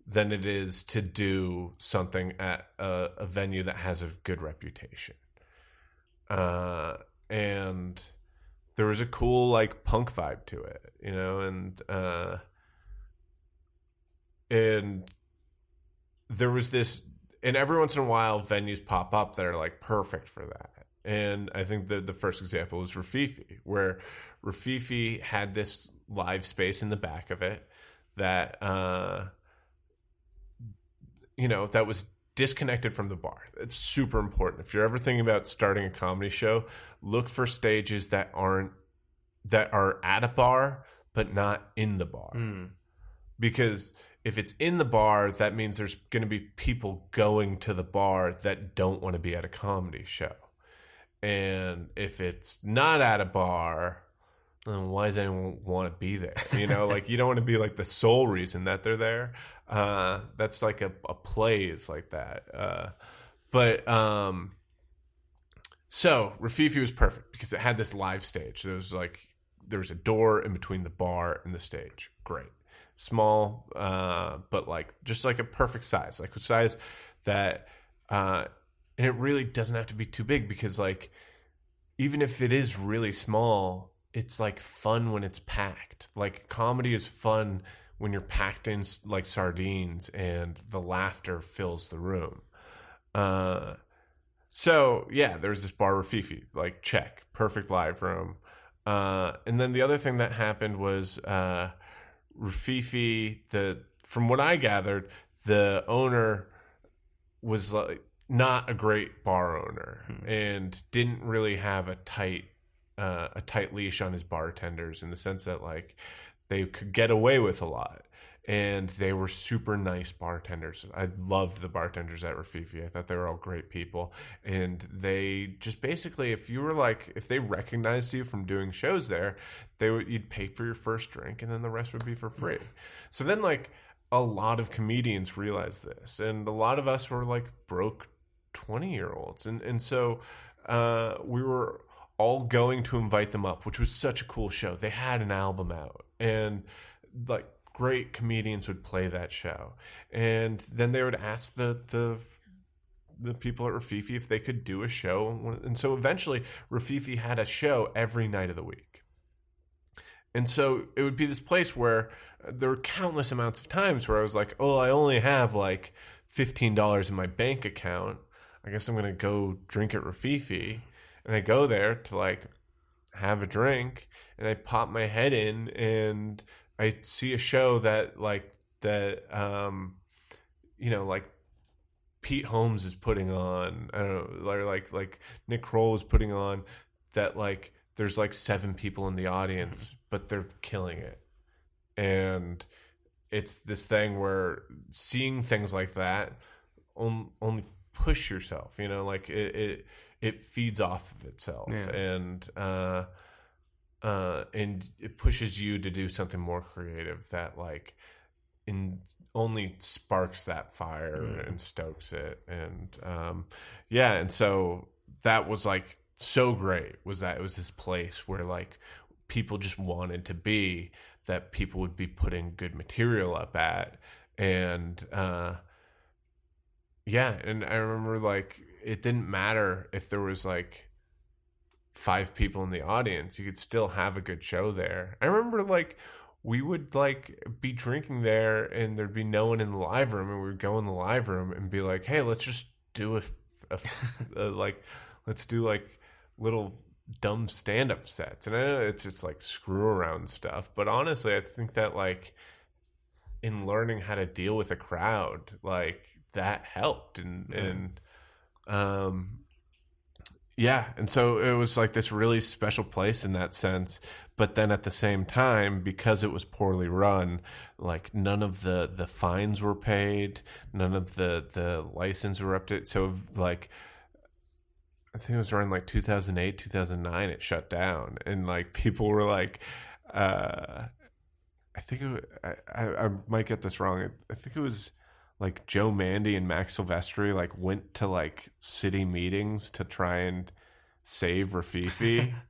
than it is to do something at a, a venue that has a good reputation. Uh, and there was a cool like punk vibe to it, you know, and uh, and there was this, and every once in a while, venues pop up that are like perfect for that. And I think the the first example was Rififi, where Rififi had this live space in the back of it that uh, you know that was disconnected from the bar. It's super important. If you're ever thinking about starting a comedy show, look for stages that aren't that are at a bar but not in the bar. Hmm. Because if it's in the bar, that means there's going to be people going to the bar that don't want to be at a comedy show. And if it's not at a bar, then why does anyone want to be there? You know, like you don't want to be like the sole reason that they're there. Uh, that's like a, a plays like that. Uh, but um, so Rififi was perfect because it had this live stage. There was like there was a door in between the bar and the stage. Great, small, uh, but like just like a perfect size, like a size that, uh, and it really doesn't have to be too big because like even if it is really small, it's like fun when it's packed. Like comedy is fun when you're packed in like sardines and the laughter fills the room. Uh, so yeah, there's this bar Rififi, like check, perfect live room. Uh, and then the other thing that happened was uh, Rififi. The from what I gathered, the owner was like not a great bar owner and didn't really have a tight uh, a tight leash on his bartenders in the sense that like they could get away with a lot and they were super nice bartenders. I loved the bartenders at Rififi. I thought they were all great people. And they just basically, if you were like, if they recognized you from doing shows there, they would, you'd pay for your first drink and then the rest would be for free. So then, like, a lot of comedians realized this. And a lot of us were like broke 20 year olds. And, and so uh, we were all going to invite them up, which was such a cool show. They had an album out. And like, great comedians would play that show, and then they would ask the the the people at Rififi if they could do a show, and so eventually Rififi had a show every night of the week, and so it would be this place where uh, there were countless amounts of times where I was like, oh, I only have like fifteen dollars in my bank account. I guess I'm gonna go drink at Rififi, and I go there to like have a drink, and I pop my head in and I see a show that like that um you know like Pete Holmes is putting on I don't know like like Nick Kroll is putting on that like there's like seven people in the audience but they're killing it. And it's this thing where seeing things like that only push yourself you know like it it, it feeds off of itself. Yeah. and uh uh, and it pushes you to do something more creative that like in only sparks that fire and stokes it. And um yeah and so that was like so great was that it was this place where like people just wanted to be that people would be putting good material up at. And uh yeah and i remember like it didn't matter if there was like five people in the audience. You could still have a good show there. I remember like we would like be drinking there and there'd be no one in the live room and we would go in the live room and be like hey let's just do a, a, a uh, like let's do like little dumb stand-up sets. And i know it's just like screw around stuff but honestly i think that like in learning how to deal with a crowd like that helped and and um yeah and so it was like this really special place in that sense but then at the same time because it was poorly run like none of the the fines were paid none of the the license were up to so like I think it was around like 2008, 2009. It shut down, and like people were like, uh, I think it, I, I, I might get this wrong. I think it was like Joe Mande and Max Silvestri like went to like city meetings to try and save Rififi.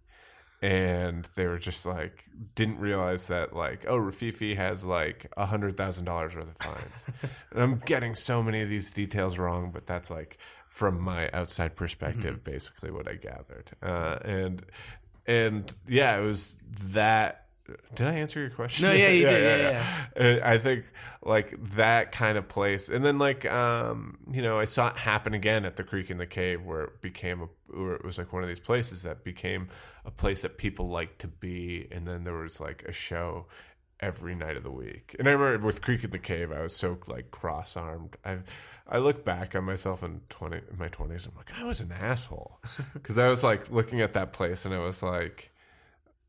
and they were just like didn't realize that like oh Rififi has like a hundred thousand dollars worth of fines. And i'm getting so many of these details wrong but that's like from my outside perspective basically what i gathered. Uh, and and yeah it was that did i answer your question? No, yeah, you did, yeah, Uh, i think like that kind of place. And then like um you know i saw it happen again at the creek in the cave where it became a where it was like one of these places that became a place that people like to be. And then there was like a show every night of the week. And i remember with creek in the cave i was so like cross-armed. I i look back on myself in 20 in my 20s i'm like i was an asshole. Because i was like looking at that place and i was like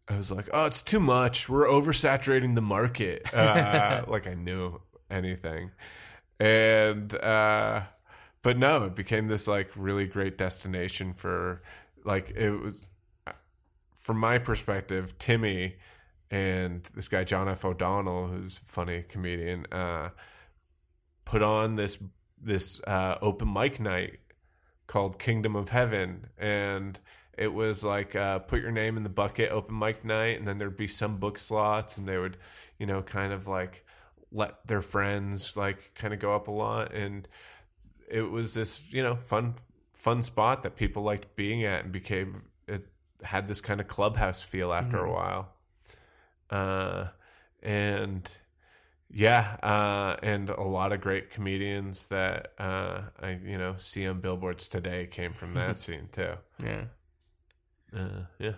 I was like, oh, it's too much. We're oversaturating the market. Uh, like I knew anything. And, uh, but no, it became this like really great destination for like, it was, from my perspective, Timmy and this guy, John F. O'Donnell, who's a funny comedian, uh, put on this, this, uh, open mic night called Kingdom of Heaven. And, it was like uh, put your name in the bucket open mic night and then there'd be some book slots and they would you know kind of like let their friends like kind of go up a lot and it was this you know fun fun spot that people liked being at and became it had this kind of clubhouse feel after a while. Uh and yeah uh and a lot of great comedians that uh i you know see on billboards today came from that scene too. Yeah. Uh, yeah.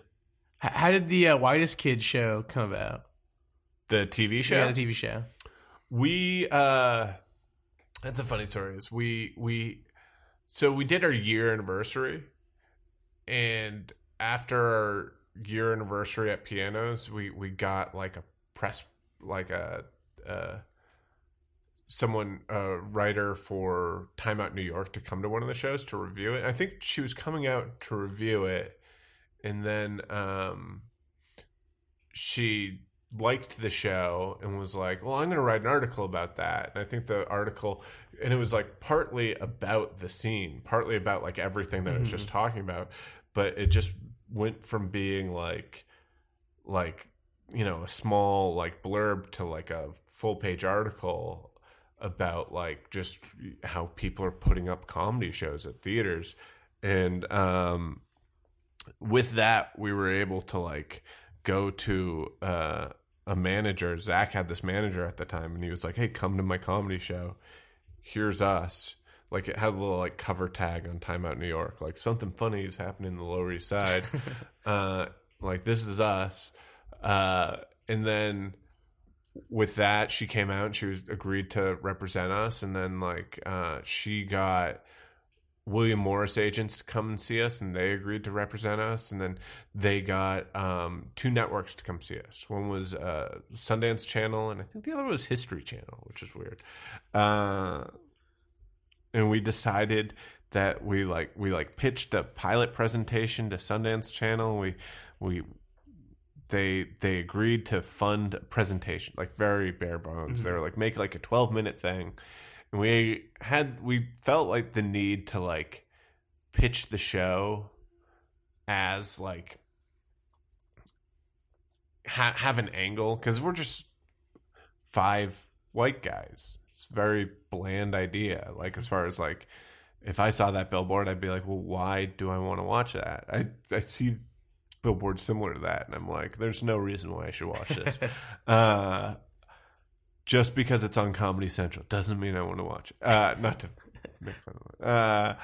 H- How did the uh, Whitest Kid show come about? The TV show. Yeah, the TV show. We uh that's a funny story. Is we we so we did our year anniversary and after our year anniversary at pianos we we got like a press like a uh someone a writer for Time Out New York to come to one of the shows to review it. I think she was coming out to review it and then um she liked the show and was like, "Well, I'm going to write an article about that." And I think the article, and it was like partly about the scene, partly about like everything that I was just talking about, but it just went from being like, like you know, a small like blurb to like a full page article about like just how people are putting up comedy shows at theaters, and um, with that we were able to like go to uh, a manager. Zach had this manager at the time, and he was like, "Hey, come to my comedy show. Here's us." Like it had a little like cover tag on Time Out New York, like something funny is happening in the Lower East Side. uh, like this is us. Uh, and then with that, she came out and she was agreed to represent us. And then like uh, she got William Morris agents to come and see us, and they agreed to represent us. And then they got um, two networks to come see us. One was uh, Sundance Channel, and I think the other was History Channel, which is weird. Uh, and we decided that we like we like pitched a pilot presentation to Sundance Channel. We we they they agreed to fund a presentation like very bare bones. They were like make like a twelve minute thing, and we had we felt like the need to like pitch the show as like ha- have an angle because we're just five white guys. It's a very bland idea. Like as far as like if I saw that billboard, I'd be like, well, why do I want to watch that? I I see billboards similar to that, and I'm like, there's no reason why I should watch this. uh, just because it's on Comedy Central doesn't mean I want to watch it. Uh, not to make fun of it. Uh,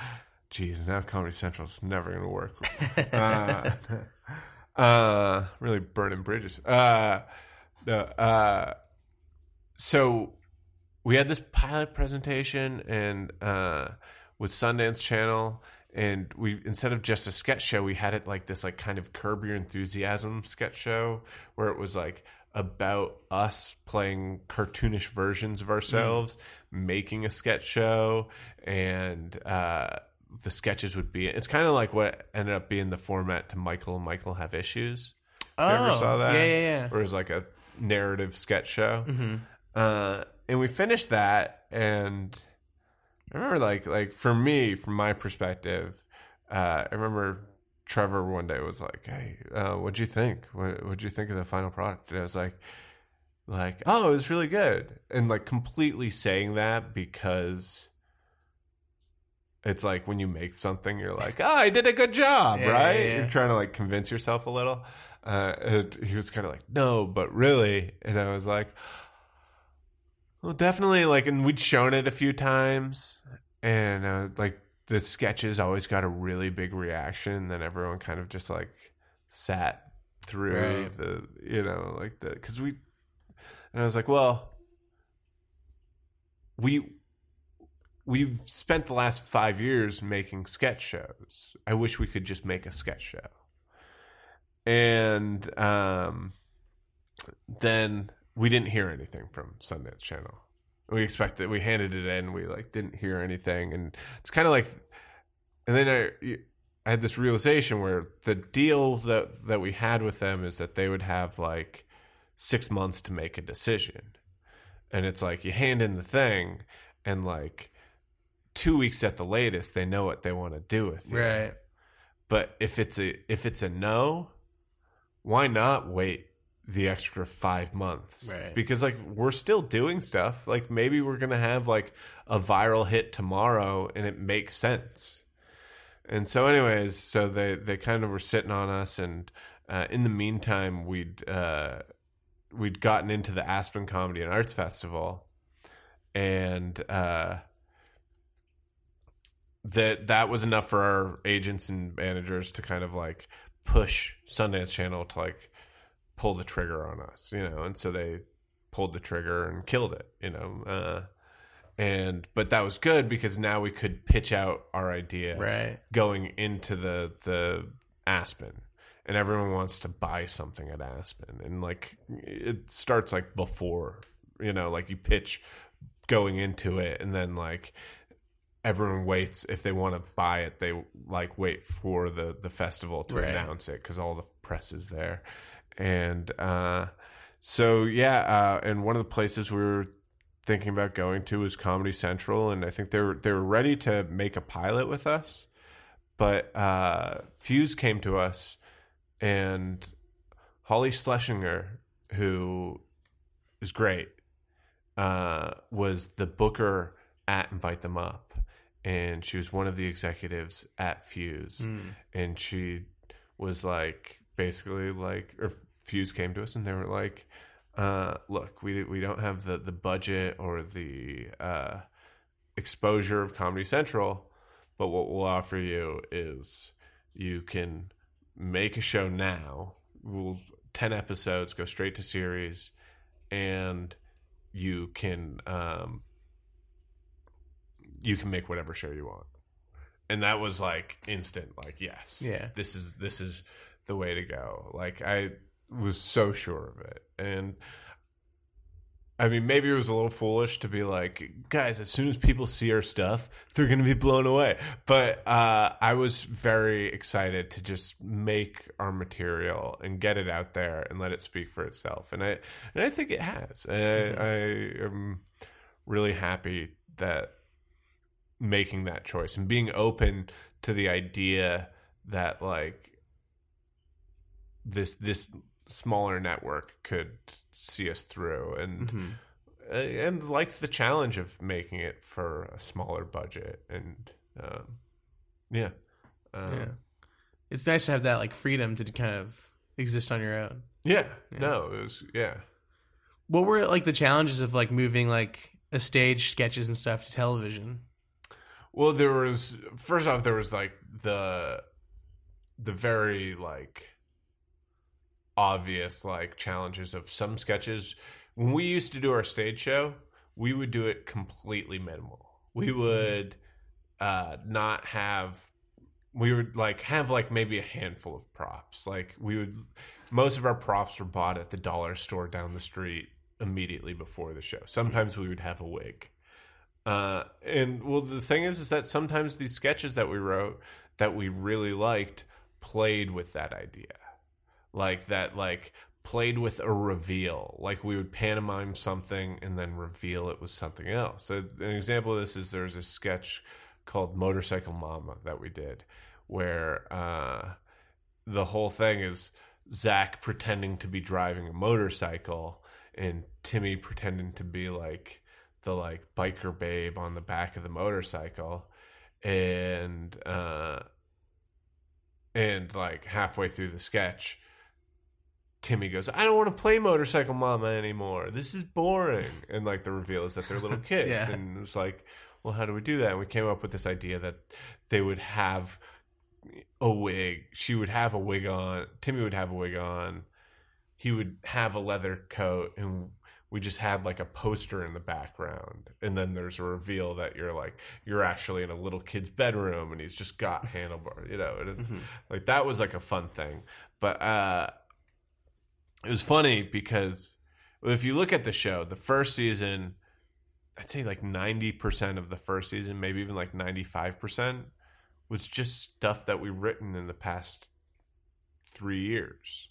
geez, now Comedy Central is never going to work. Uh, uh, really burning bridges. Uh, no, uh, so we had this pilot presentation and uh, with Sundance Channel, and we instead of just a sketch show, we had it like this like kind of curb your enthusiasm sketch show where it was like about us playing cartoonish versions of ourselves, making a sketch show, and uh, the sketches would be. It's kind of like what ended up being the format to Michael and Michael Have Issues. Oh, You ever saw that? Yeah, yeah, yeah. Where it was like a narrative sketch show. Uh, and we finished that, and I remember like like for me, from my perspective, uh, I remember Trevor one day was like, "Hey, uh, what'd you think? What what'd you think of the final product?" And I was like, like, "Oh, it was really good," and like completely saying that because. It's like when you make something, you're like, "Oh, I did a good job," Yeah, right? yeah, yeah. You're trying to like convince yourself a little. Uh, he was kind of like, "No, but really," and I was like, well, definitely. Like, and we'd shown it a few times, and uh, like the sketches always got a really big reaction. And then everyone kind of just like sat through Right. the, you know, like the because we. And I was like, well, we we've spent the last five years making sketch shows. I wish we could just make a sketch show. And um, then we didn't hear anything from Sundance Channel. We expected we handed it in, we like didn't hear anything, and it's kind of like, and then I, I had this realization where the deal that that we had with them is that they would have like six months to make a decision, and it's like you hand in the thing, and like two weeks at the latest, they know what they want to do with you. Right. But if it's a if it's a no, why not wait the extra five months? Right. Because like we're still doing stuff. Like maybe we're gonna have like a viral hit tomorrow, and it makes sense. And so, anyways, so they they kind of were sitting on us, and uh, in the meantime, we'd uh, we'd gotten into the Aspen Comedy and Arts Festival, and uh, that that was enough for our agents and managers to kind of like push Sundance Channel to like pull the trigger on us, you know, and so they pulled the trigger and killed it, you know. Uh, and but that was good because now we could pitch out our idea Right. going into the the Aspen, and everyone wants to buy something at Aspen, and like it starts like before, you know, like you pitch going into it, and then like everyone waits if they want to buy it, they like wait for the the festival to Right. announce it because all the press is there, and uh, so yeah, uh, and one of the places we were thinking about going to was Comedy Central, and I think they were they were ready to make a pilot with us, but uh, Fuse came to us, and Holly Schlesinger, who is great, uh, was the booker at Invite Them Up, and she was one of the executives at Fuse, and she was like basically like or Fuse came to us and they were like uh, look, we we don't have the the budget or the uh, exposure of Comedy Central, but what we'll offer you is you can make a show now. We'll ten episodes, go straight to series, and you can um, you can make whatever show you want. And that was like instant, like yes, Yeah. this is this is the way to go. Like I was so sure of it, and I mean, maybe it was a little foolish to be like, guys, as soon as people see our stuff, they're going to be blown away. But uh, I was very excited to just make our material and get it out there and let it speak for itself. And I and I think it has. I, I am really happy that making that choice and being open to the idea that like this this smaller network could see us through and Mm-hmm. uh, and liked the challenge of making it for a smaller budget and um, yeah um, Yeah. It's nice to have that like freedom to kind of exist on your own. yeah no it was yeah What were like the challenges of like moving like a stage sketches and stuff to television? Well, there was first off there was like the the very like obvious like challenges of some sketches. When we used to do our stage show, we would do it completely minimal. We would uh not have we would like have like maybe a handful of props. Like we would most of our props were bought at the dollar store down the street immediately before the show. Sometimes we would have a wig. Uh, and well, the thing is, is that sometimes these sketches that we wrote that we really liked played with that idea, like that, like played with a reveal. Like we would pantomime something and then reveal it was something else. So an example of this is there's a sketch called Motorcycle Mama that we did, where uh, the whole thing is Zach pretending to be driving a motorcycle and Timmy pretending to be like the like biker babe on the back of the motorcycle and uh and like halfway through the sketch Timmy goes, I don't want to play Motorcycle Mama anymore. This is boring. And like the reveal is that they're little kids. Yeah. And it was like, well, how do we do that? And we came up with this idea that they would have a wig. She would have a wig on. Timmy would have a wig on. He would have a leather coat. And we just had like a poster in the background. And then there's a reveal that you're like, you're actually in a little kid's bedroom and he's just got handlebar, you know. And it's like, that was like a fun thing. But, uh, it was funny because if you look at the show, the first season, I'd say like 90% of the first season, maybe even like 95%, was just stuff that we've written in the past three years.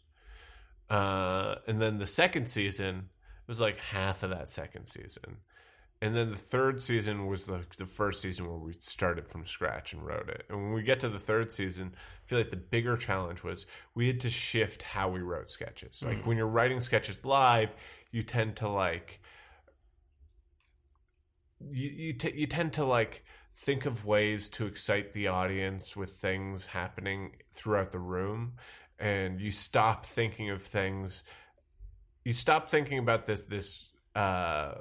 Uh, and then the second season was like half of that second season. And then the third season was the, the first season where we started from scratch and wrote it. And when we get to the third season, I feel like the bigger challenge was we had to shift how we wrote sketches. Like when you're writing sketches live, you tend to like you you, t- you tend to like think of ways to excite the audience with things happening throughout the room and you stop thinking of things you stop thinking about this this uh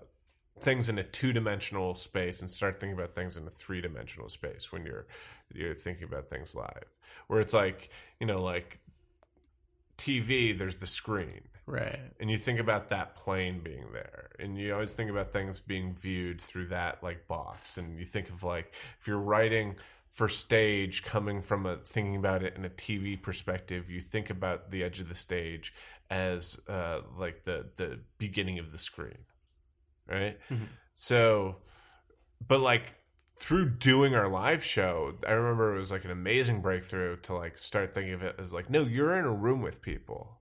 things in a two-dimensional space and start thinking about things in a three-dimensional space when you're you're thinking about things live where it's like you know like TV, there's the screen. Right. and you think about that plane being there and you always think about things being viewed through that like box and you think of like if you're writing for stage coming from a thinking about it in a tv perspective you think about the edge of the stage as uh like the the beginning of the screen right? Mm-hmm. So but like through doing our live show i remember it was like an amazing breakthrough to like start thinking of it as like no you're in a room with people.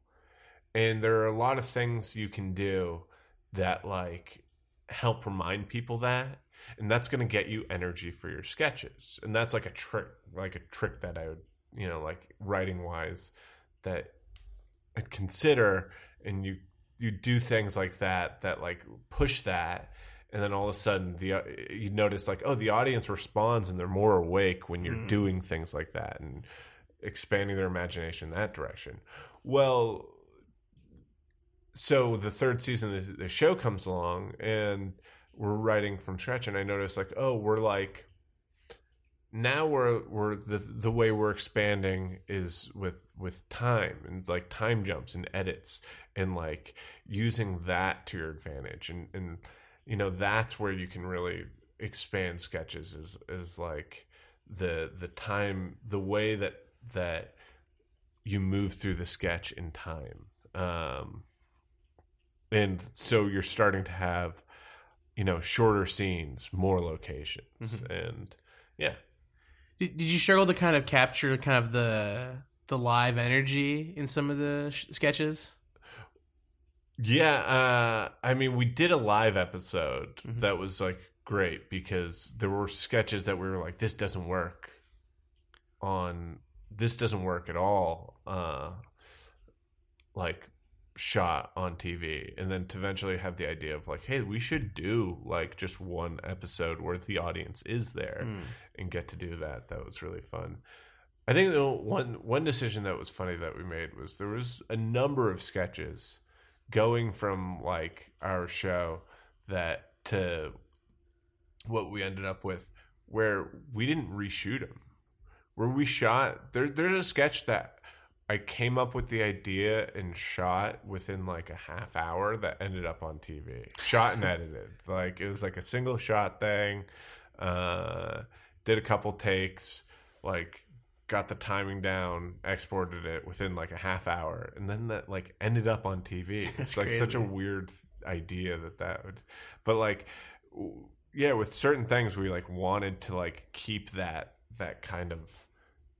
And there are a lot of things you can do that like help remind people that. And that's going to get you energy for your sketches. And that's like a trick like a trick that i would you know like writing wise that i'd consider. And you you do things like that that like push that and then all of a sudden the uh, you notice like oh the audience responds and they're more awake when you're mm-hmm. doing things like that and expanding their imagination in that direction. Well so the third season of the show comes along and we're writing from scratch and i noticed like oh we're like now we're we're the the way we're expanding is with with time and like time jumps and edits and like using that to your advantage. And and you know that's where you can really expand sketches is is like the the time the way that that you move through the sketch in time. Um and so you're starting to have you know shorter scenes more locations. And yeah Did, did you struggle to kind of capture kind of the the live energy in some of the sh- sketches? yeah uh i mean we did a live episode that was like great because there were sketches that we were like this doesn't work on this doesn't work at all uh like shot on TV and then to eventually have the idea of like hey we should do like just one episode where the audience is there hmm. and get to do that. That was really fun. I think the one one decision that was funny that we made was there was a number of sketches going from like our show that to what we ended up with where we didn't reshoot them where we shot there there's a sketch that I came up with the idea and shot within like a half hour that ended up on TV. Shot and edited. Like it was like a single shot thing. Uh did a couple takes, like got the timing down, exported it within like a half hour, and then that like ended up on TV. It's like such a weird idea that that would, but like, w- yeah, with certain things we like wanted to like keep that that kind of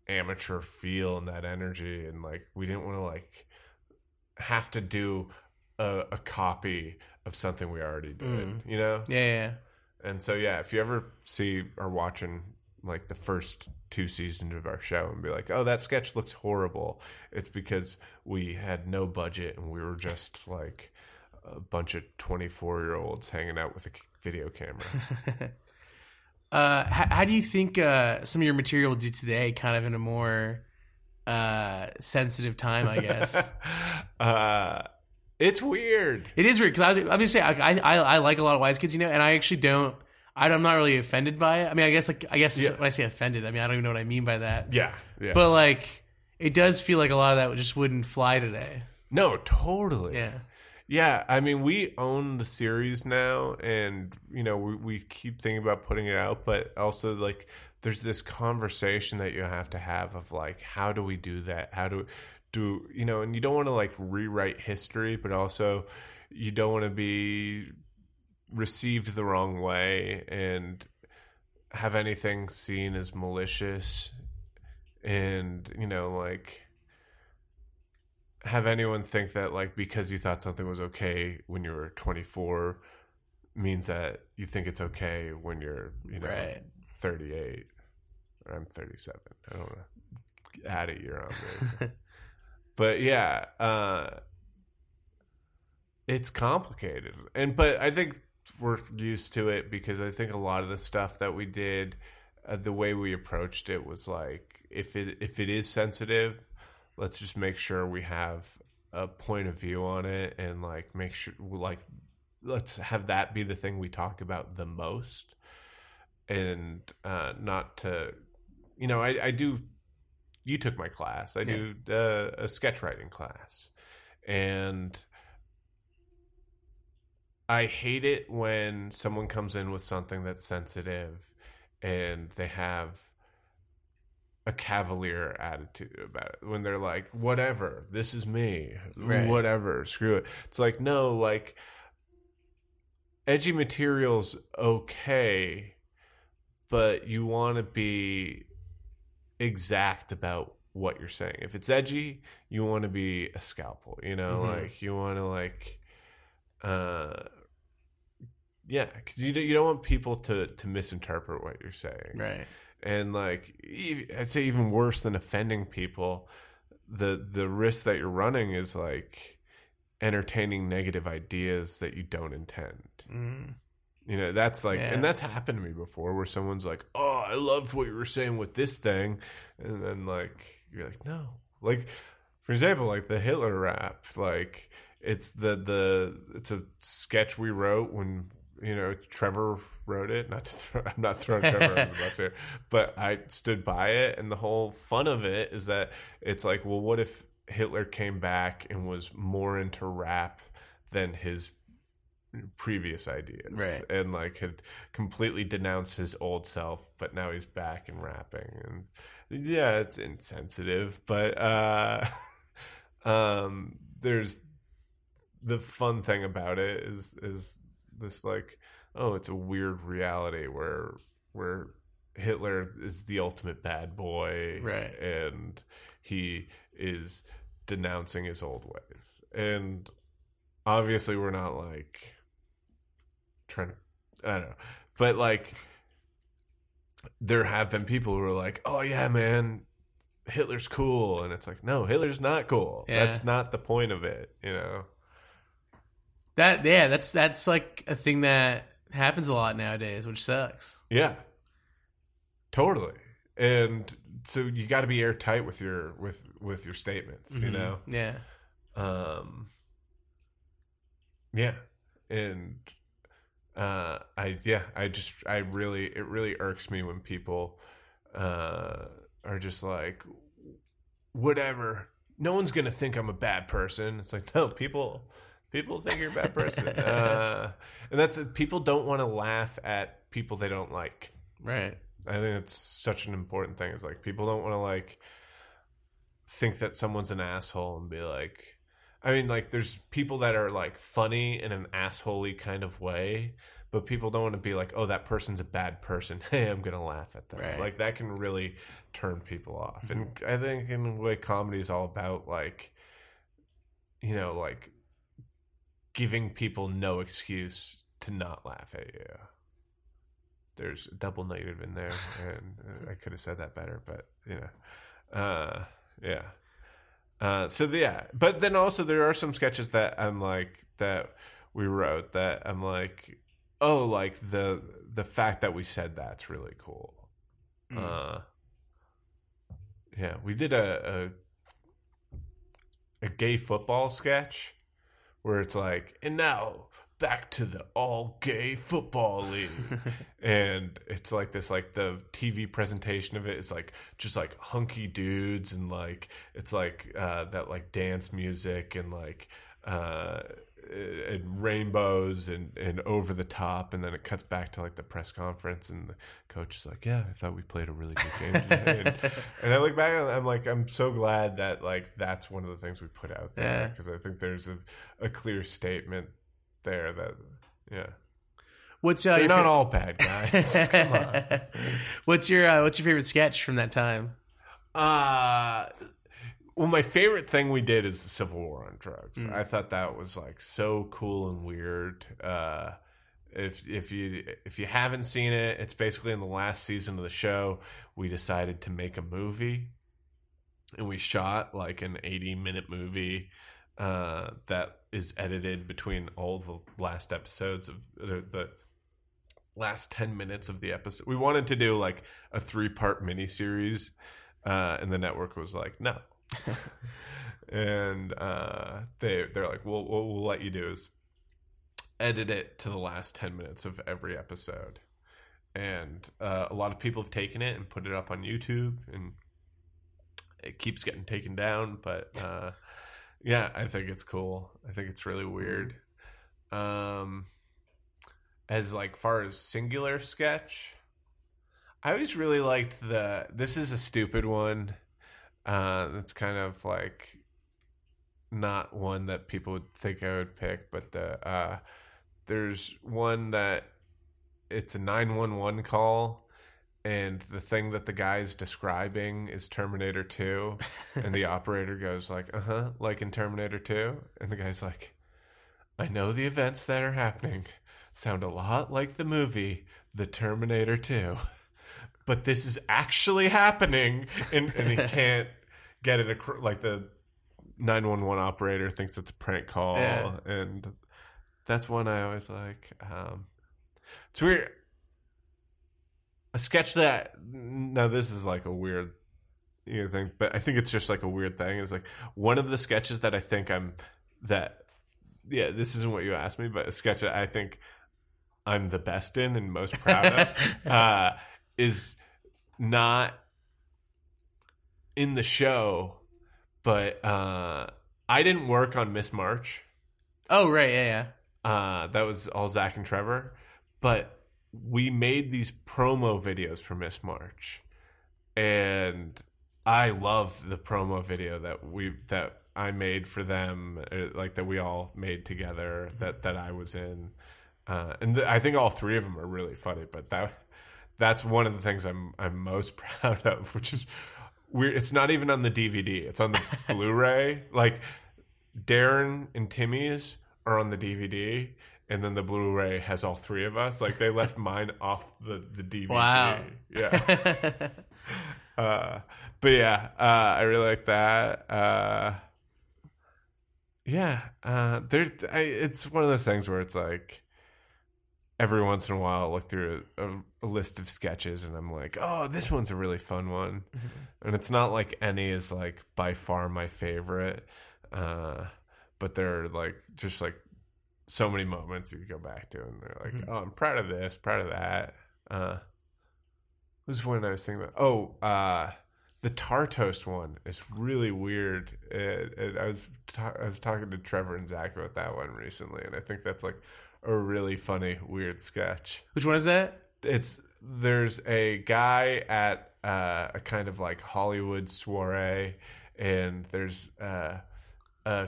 amateur feel and that energy, and like we didn't want to like have to do a, a copy of something we already did, mm-hmm. you know? Yeah, yeah. And so yeah, if you ever see or watching like the first two seasons of our show and be like, "Oh, that sketch looks horrible," it's because we had no budget and we were just like a bunch of twenty-four-year-olds hanging out with a video camera. Uh, how, how do you think uh, some of your material will do today, kind of in a more uh, sensitive time? I guess uh, it's weird. it is weird because I was obviously I, I I like a lot of Whitest Kids, you know, and I actually don't. I, I'm not really offended by it. I mean, I guess like I guess Yeah. when I say offended, I mean I don't even know what I mean by that. Yeah, yeah. But like, it does feel like a lot of that just wouldn't fly today. no, totally. Yeah. Yeah, I mean, we own the series now, and you know, we, we keep thinking about putting it out, but also like, there's this conversation that you have to have of like, how do we do that? How do do you know? And you don't want to like rewrite history, but also you don't want to be received the wrong way and have anything seen as malicious, and you know, like have anyone think that like because you thought something was okay when you were 24 means that you think it's okay when you're you know Right. 38 or i'm 37 i don't know add a year on but yeah uh it's complicated. And but i think we're used to it because i think a lot of the stuff that we did uh, the way we approached it was like if it if it is sensitive let's just make sure we have a point of view on it and like make sure like let's have that be the thing we talk about the most. And uh not to you know i i do you took my class. I do uh, a sketch writing class, and I hate it when someone comes in with something that's sensitive and they have a cavalier attitude about it when they're like whatever this is me Right. whatever screw it it's like no like edgy materials okay but you want to be exact about what you're saying if it's edgy you want to be a scalpel you know Mhm. like you want to like uh yeah because you, don't- you don't want people to to misinterpret what you're saying Right. And like I'd say even worse than offending people, the the risk that you're running is like entertaining negative ideas that you don't intend. Mm. You know, that's like, Yeah. and that's happened to me before, where someone's like, "Oh, I loved what you were saying with this thing," and then like you're like, "No," like for example, like the Hitler rap, like it's the the it's a sketch we wrote when you know Trevor wrote it. Not to throw, I'm not throwing Trevor under the bus here, but I stood by it, and the whole fun of it is that it's like, well, what if Hitler came back and was more into rap than his previous ideas Right. and like had completely denounced his old self but now he's back and rapping and yeah it's insensitive but uh um there's the fun thing about it is is this like oh it's a weird reality where where Hitler is the ultimate bad boy Right. and he is denouncing his old ways and obviously we're not like trying to I don't know. But like there have been people who are like, "Oh yeah, man, Hitler's cool." And it's like, "No, Hitler's not cool. Yeah. That's not the point of it, you know." That yeah, that's that's like a thing that happens a lot nowadays, which sucks. Yeah. Totally. And so you got to be airtight with your with with your statements, you Mhm. know. Yeah. um yeah and uh i yeah i just i really it really irks me when people uh are just like whatever no one's gonna think i'm a bad person it's like no people people think you're a bad person uh and that's people don't want to laugh at people they don't like Right. I think it's such an important thing. Is like people don't want to like think that someone's an asshole and be like, I mean, like there's people that are like funny in an assholey kind of way, but people don't want to be like, oh, that person's a bad person. Hey, I'm gonna laugh at them. Right. Like that can really turn people off. And I think in a way, comedy is all about like, you know, like giving people no excuse to not laugh at you there's a double negative in there, and uh, I could have said that better, but you know, uh, yeah. Uh, so yeah, but then also there are some sketches that I'm like that we wrote that I'm like, oh, like the the fact that we said that's really cool. Uh, yeah, we did a, a a gay football sketch where it's like, and now back to the all gay football league. And it's like this like the tv presentation of it is like just like hunky dudes and like it's like uh that like dance music and like uh and rainbows and and over the top and then it cuts back to like the press conference and the coach is like yeah i thought we played a really good game today. and, and i look back and i'm like i'm so glad that like that's one of the things we put out there Yeah. because i think there's a, a clear statement there that yeah What's uh, they're not fa- all bad guys come on what's your uh, what's your favorite sketch from that time? Uh well, my favorite thing we did is the Civil War on drugs. Mm. I thought that was like so cool and weird. Uh, if if you if you haven't seen it, it's basically in the last season of the show. We decided to make a movie, and we shot like an eighty minute movie uh, that is edited between all the last episodes of the, the last 10 minutes of the episode. We wanted to do like a three part miniseries, uh, and the network was like, no. and uh, they, they're like, well, what we'll let you do is edit it to the last 10 minutes of every episode. And uh, a lot of people have taken it and put it up on YouTube and it keeps getting taken down, but uh, yeah, I think it's cool. I think it's really weird. Um, as like far as singular sketch, I always really liked the. This is a stupid one. Uh, it's kind of like not one that people would think I would pick, but the uh, there's one that it's a nine one one call, and the thing that the guy's describing is Terminator Two, and the operator goes like, "Uh huh," like in Terminator Two, and the guy's like, "I know the events that are happening sound a lot like the movie The Terminator Two." But this is actually happening, and, and he can't get it. Acro- like the 911 operator thinks it's a prank call Yeah. and that's one i always like um it's weird a sketch that now this is like a weird you know, thing but i think it's just like a weird thing It's like one of the sketches that i think i'm that yeah this isn't what you asked me but a sketch that i think i'm the best in and most proud of uh is not in the show but uh I didn't work on Miss March. Oh right, yeah, yeah. Uh that was all Zach and Trevor. But we made these promo videos for Miss March. And I love the promo video that we that I made for them uh, like that we all made together that that I was in. Uh and th- I think all three of them are really funny, but that that's one of the things I'm I'm most proud of, which is weird. It's not even on the DVD; it's on the Blu-ray. Like Darren and Timmy's are on the DVD, and then the Blu-ray has all three of us. Like they left mine off the the DVD. Wow. Yeah. uh, but yeah, uh, I really like that. Uh, yeah, uh, there. I, it's one of those things where it's like every once in a while, I'll look through a, a, list of sketches, and I'm like, oh, this one's a really fun one. And it's not like any is like by far my favorite, uh, but they're like just like so many moments you go back to, and they're like, oh, I'm proud of this, proud of that. Uh, what was one I was thinking about? Oh, uh, the tar toast one is really weird. It, it, I was ta- I was talking to Trevor and Zach about that one recently, and I think that's like a really funny weird sketch. Which one is that? It's there's a guy at uh, a kind of like Hollywood soiree, and there's uh, a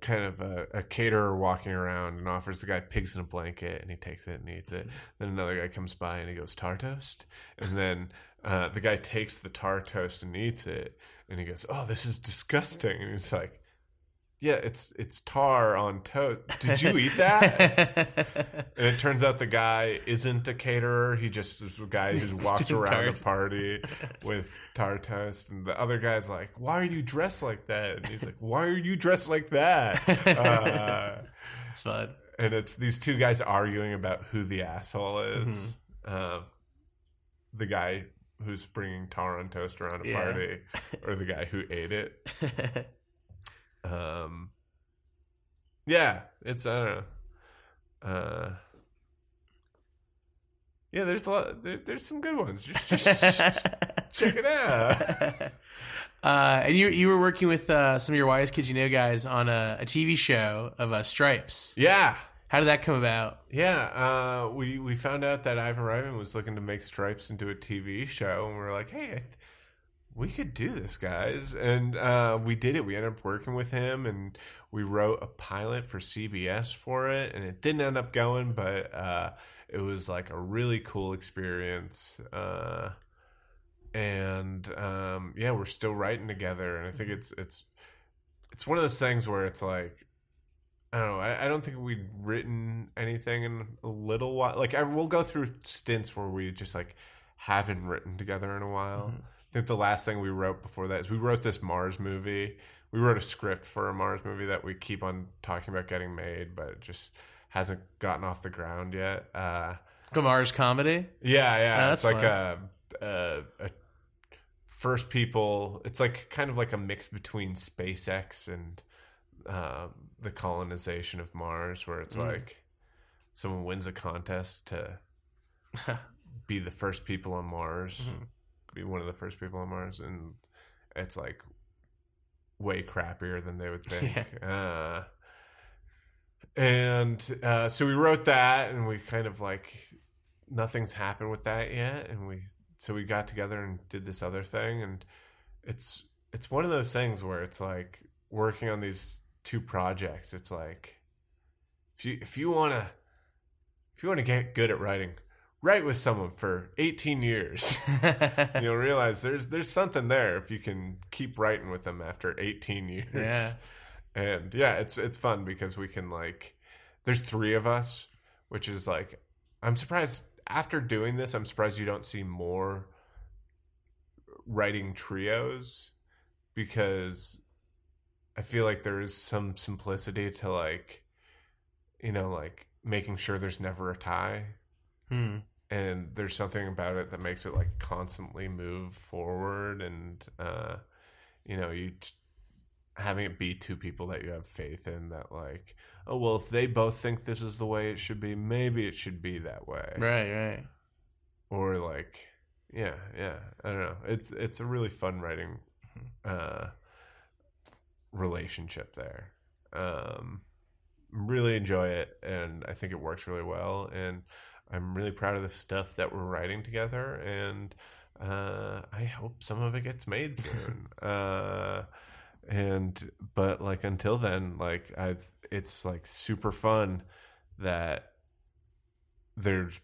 kind of a, a caterer walking around and offers the guy pigs in a blanket, and he takes it and eats it. Then another guy comes by and he goes tar toast, and then uh, the guy takes the tar toast and eats it, and he goes, "Oh, this is disgusting," and he's like. Yeah, it's it's tar on toast. Did you eat that? And it turns out the guy isn't a caterer. He just is a guy who just walks around a party with tar toast. And the other guy's like, "Why are you dressed like that?" And he's like, "Why are you dressed like that?" Uh, it's fun. and it's these two guys arguing about who the asshole is. Um, the guy who's bringing tar on toast around a Yeah. party, or the guy who ate it. Um, yeah, it's I don't know. Uh, yeah, there's a lot. There, there's some good ones. Just, just check it out. Uh, and you you were working with uh, some of your Whitest Kids You Know guys on a, a TV show of uh, Stripes. Yeah, How did that come about? yeah. Uh, we we found out that Ivan Reitman was looking to make Stripes into a TV show, and we were like, hey. I th- we could do this, guys, and uh, we did it. We ended up working with him, and we wrote a pilot for CBS for it, and it didn't end up going, but uh, it was like a really cool experience. Uh, and um, yeah, we're still writing together, and I think it's it's it's one of those things where it's like I don't know. I, I don't think we'd written anything in a little while. Like I will go through stints where we just like haven't written together in a while. I think the last thing we wrote before that is we wrote this Mars movie. We wrote a script for a Mars movie that we keep on talking about getting made, but it just hasn't gotten off the ground yet. Uh, Gamar's comedy. yeah, yeah. Oh, it's that's like a, a a first people. It's like kind of like a mix between SpaceX and um, the colonization of Mars, where it's Mm. like someone wins a contest to be the first people on Mars, Mm-hmm. Be one of the first people on Mars, and it's like way crappier than they would think. Uh, and uh, so we wrote that, and we kind of like nothing's happened with that yet, and we so we got together and did this other thing, and it's it's one of those things where it's like working on these two projects. It's like if you if you want to if you want to get good at writing, write with someone for 18 years. You'll realize there's there's something there if you can keep writing with them after 18 years. Yeah. And yeah, it's it's fun because we can like there's three of us, which is like I'm surprised after doing this, I'm surprised you don't see more writing trios because I feel like there is some simplicity to like you know, like making sure there's never a tie Hmm. And there's something about it that makes it like constantly move forward and uh you know you t- having it be two people that you have faith in that like oh well if they both think this is the way it should be maybe it should be that way. Right, right. or like yeah yeah i don't know. It's it's a really fun writing uh relationship there. Um really enjoy it and i think it works really well and i'm really proud of the stuff that we're writing together and uh i hope some of it gets made soon uh and but like until then like i've it's like super fun that there's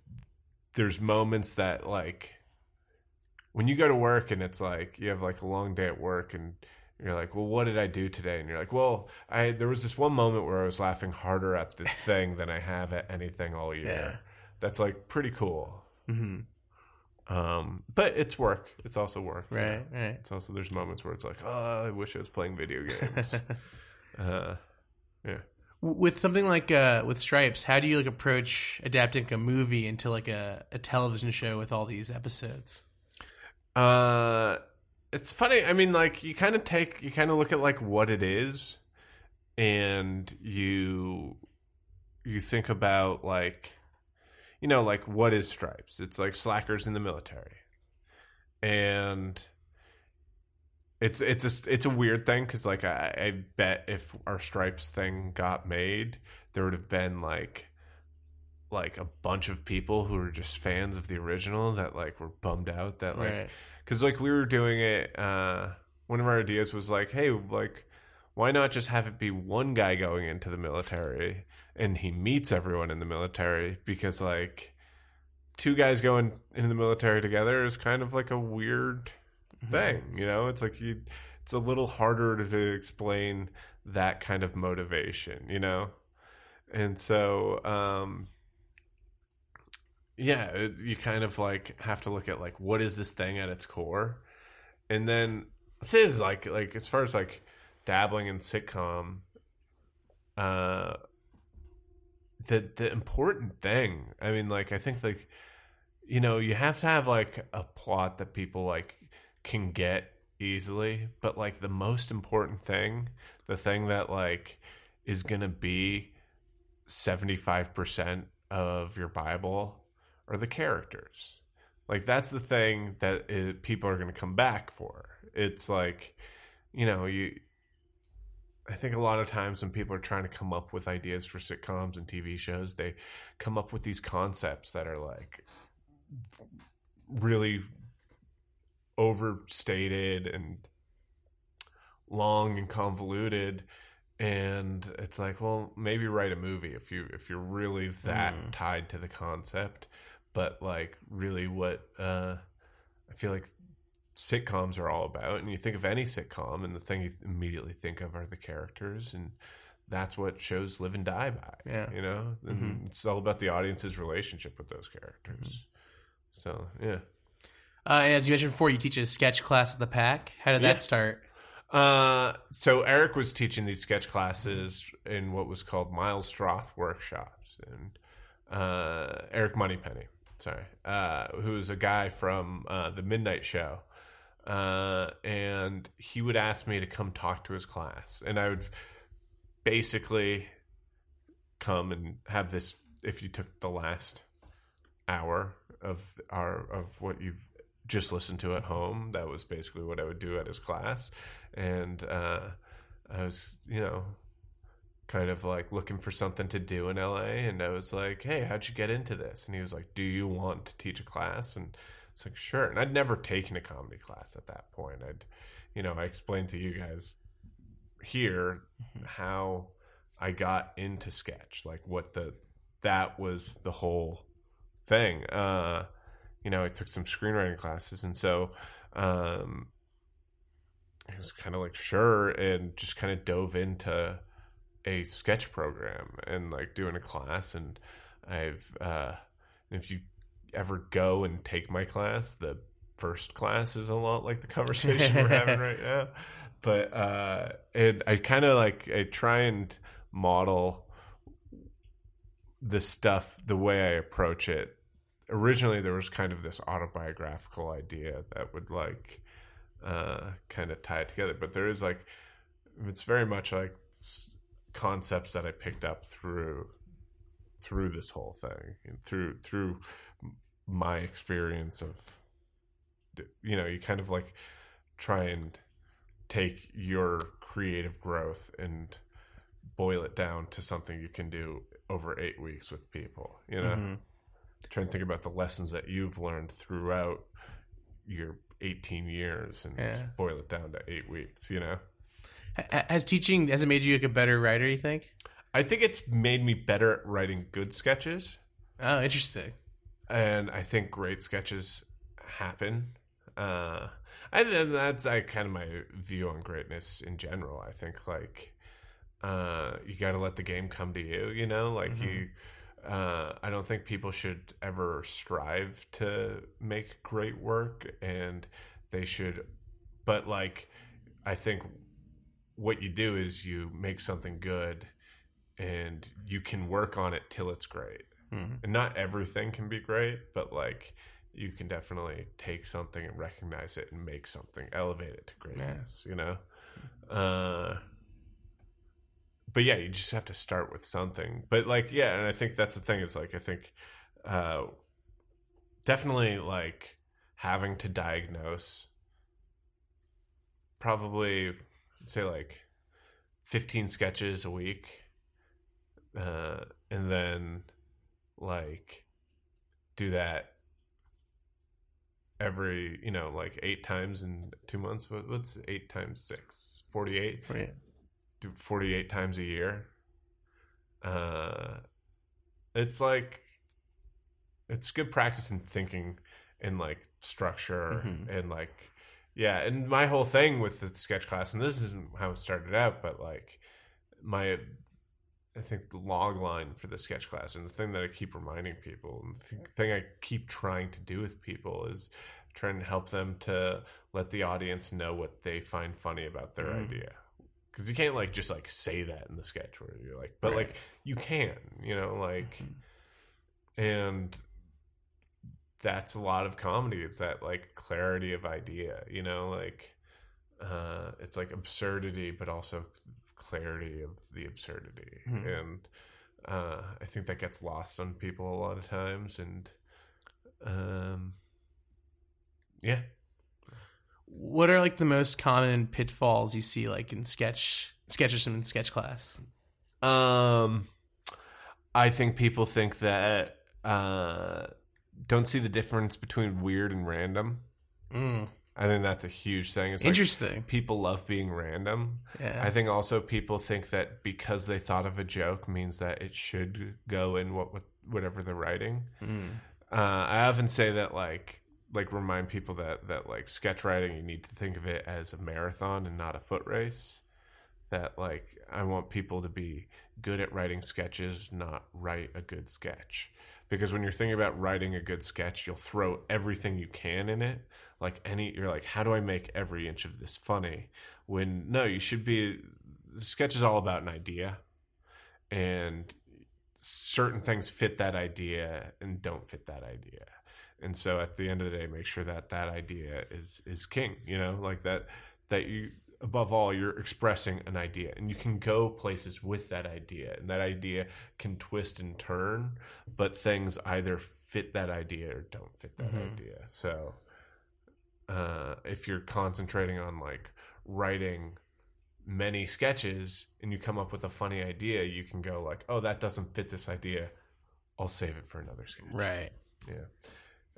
there's moments that like when you go to work and it's like you have like a long day at work and you're like, well, what did I do today? And you're like, well, I there was this one moment where I was laughing harder at this thing than I have at anything all year. Yeah. That's like pretty cool. hmm Um, but it's work. It's also work. you Right, know? right. It's also there's moments where it's like, oh, I wish I was playing video games. uh, yeah. With something like uh, with Stripes, how do you like approach adapting a movie into like a, a television show with all these episodes? Uh, it's funny. I mean, like you kind of take, you kind of look at like what it is, and you you think about like, you know, like what is stripes? It's like slackers in the military, and it's it's a it's a weird thing because like I, I bet if our stripes thing got made, there would have been like like a bunch of people who were just fans of the original that like were bummed out that like right. because like we were doing it uh one of our ideas was like hey like why not just have it be one guy going into the military and he meets everyone in the military because like two guys going into the military together is kind of like a weird thing you know? It's like you it's a little harder to, to explain that kind of motivation you know? And so um yeah it, you kind of like have to look at like what is this thing at its core? And then this is like like as far as like dabbling in sitcom uh the the important thing. I mean like i think like you know you have to have like a plot that people like can get easily but like the most important thing the thing that like is gonna be 75% of your bible are the characters. Like that's the thing that i people are going to come back for. It's like you know you i think a lot of times when people are trying to come up with ideas for sitcoms and tv shows they come up with these concepts that are like really overstated and long and convoluted and it's like well maybe write a movie if you if you're really that Mm. tied to the concept but like really what uh i feel like sitcoms are all about and you think of any sitcom and the thing you immediately think of are the characters and that's what shows live and die by Yeah. you know Mhm. it's all about the audience's relationship with those characters so yeah Uh, as you mentioned before, you teach a sketch class at the Pack. How did Yeah. that start? Uh, so Eric was teaching these sketch classes in what was called Miles Stroth workshops, and uh, Eric Moneypenny, sorry, uh, who was a guy from uh, the Midnight Show, uh, and he would ask me to come talk to his class, and I would basically come and have this. If you took the last hour of our of what you've just listened to at home. That was basically what I would do at his class, and uh, I was, you know, kind of like looking for something to do in LA, and I was like, "Hey, how'd you get into this?" And he was like, "Do you want to teach a class?" And it's like, "Sure." And I'd never taken a comedy class at that point. I'd, you know, I explained to you guys here how I got into sketch, like what the that was the whole thing. Uh, you know, I took some screenwriting classes, and so um, I was kind of like sure, and just kind of dove into a sketch program and like doing a class. And I've uh, if you ever go and take my class, the first class is a lot like the conversation we're having right now. But uh, and I kind of like I try and model the stuff the way I approach it. Originally, there was kind of this autobiographical idea that would like uh, kind of tie it together, but there is like it's very much like concepts that I picked up through through this whole thing and through through my experience of you know you kind of like try and take your creative growth and boil it down to something you can do over eight weeks with people you know Mhm. try and think about the lessons that you've learned throughout your 18 years and Yeah. boil it down to eight weeks you know Has teaching has it made you like a better writer? You think? i think it's made me better at writing good sketches Oh, interesting. And I think great sketches happen. Uh, I that's I kind of my view on greatness in general. I think like uh, you got to let the game come to you. You know, like you. Uh, I don't think people should ever strive to make great work, and they should. But like, I think what you do is you make something good, and you can work on it till it's great Mhm. and not everything can be great, but like you can definitely take something and recognize it and make something, elevate it to greatness, you know? Uh, but yeah, you just have to start with something. But like, yeah, and I think that's the thing is like, I think uh, definitely like having to diagnose probably say like 15 sketches a week uh, and then like do that every you know like eight times in two months what, what's eight times six 48 Yeah. do 48 times a year uh it's like it's good practice in thinking and like structure Mhm. and like yeah and my whole thing with the sketch class and this isn't how it started out but like my I think the log line for the sketch class and the thing that I keep reminding people and the th- thing I keep trying to do with people is trying to help them to let the audience know what they find funny about their Mm. idea because you can't like just like say that in the sketch where you're like but Right. like you can you know like Mhm. and that's a lot of comedy It's that like clarity of idea you know like uh it's like absurdity but also clarity of the absurdity Mhm. and uh i think that gets lost on people a lot of times and um yeah What are like the most common pitfalls you see like in sketch sketches in sketch class? Um, I think people think that uh, don't see the difference between weird and random. Mm, I think that's a huge thing. It's like interesting. people love being random. yeah. I think also people think that because they thought of a joke means that it should go in what what- whatever they're writing. Mm. Uh, I often say that like like remind people that that like sketch writing you need to think of it as a marathon and not a foot race. That like I want people to be good at writing sketches, not write a good sketch. Because when you're thinking about writing a good sketch, you'll throw everything you can in it. Like any you're like, how do I make every inch of this funny? When no, you should be the sketch is all about an idea. And certain things fit that idea and don't fit that idea and so at the end of the day make sure that that idea is is king you know like that that you above all you're expressing an idea and you can go places with that idea and that idea can twist and turn but things either fit that idea or don't fit that Mhm. idea so uh, if you're concentrating on like writing many sketches and you come up with a funny idea, you can go like, "Oh, that doesn't fit this idea. I'll save it for another sketch." Right. Yeah.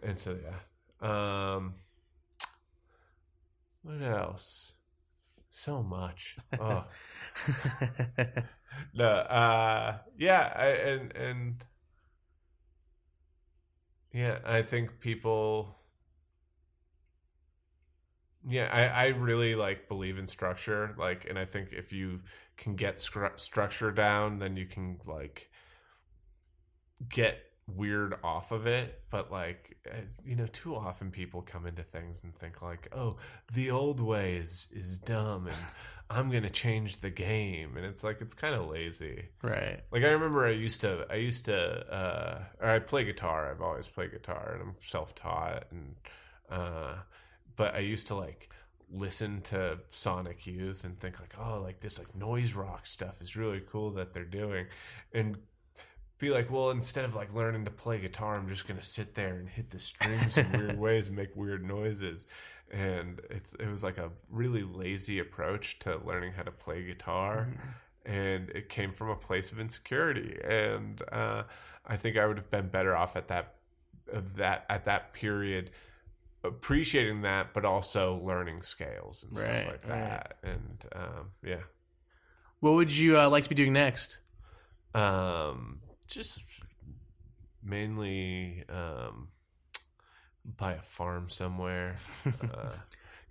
And so yeah. Um what else? So much. Oh. no, uh yeah, I, and and yeah, I think people yeah, I, I really like believe in structure, like, and I think if you can get scru- structure down, then you can like get weird off of it. But like, uh, you know, too often people come into things and think like, oh, the old way is is dumb, and I'm gonna change the game, and it's like it's kind of lazy. right. Like I remember I used to I used to uh or I play guitar. I've always played guitar and I'm self-taught and uh but I used to like listen to Sonic Youth and think like, "Oh, like this like noise rock stuff is really cool that they're doing." And be like, "Well, instead of like learning to play guitar, I'm just going to sit there and hit the strings in weird ways and make weird noises." And it's it was like a really lazy approach to learning how to play guitar and it came from a place of insecurity and uh, i think i would have been better off at that of that at that period appreciating that but also learning scales and stuff Right, like right. that and um, yeah What would you uh, like to be doing next? um, just mainly um, buy a farm somewhere uh,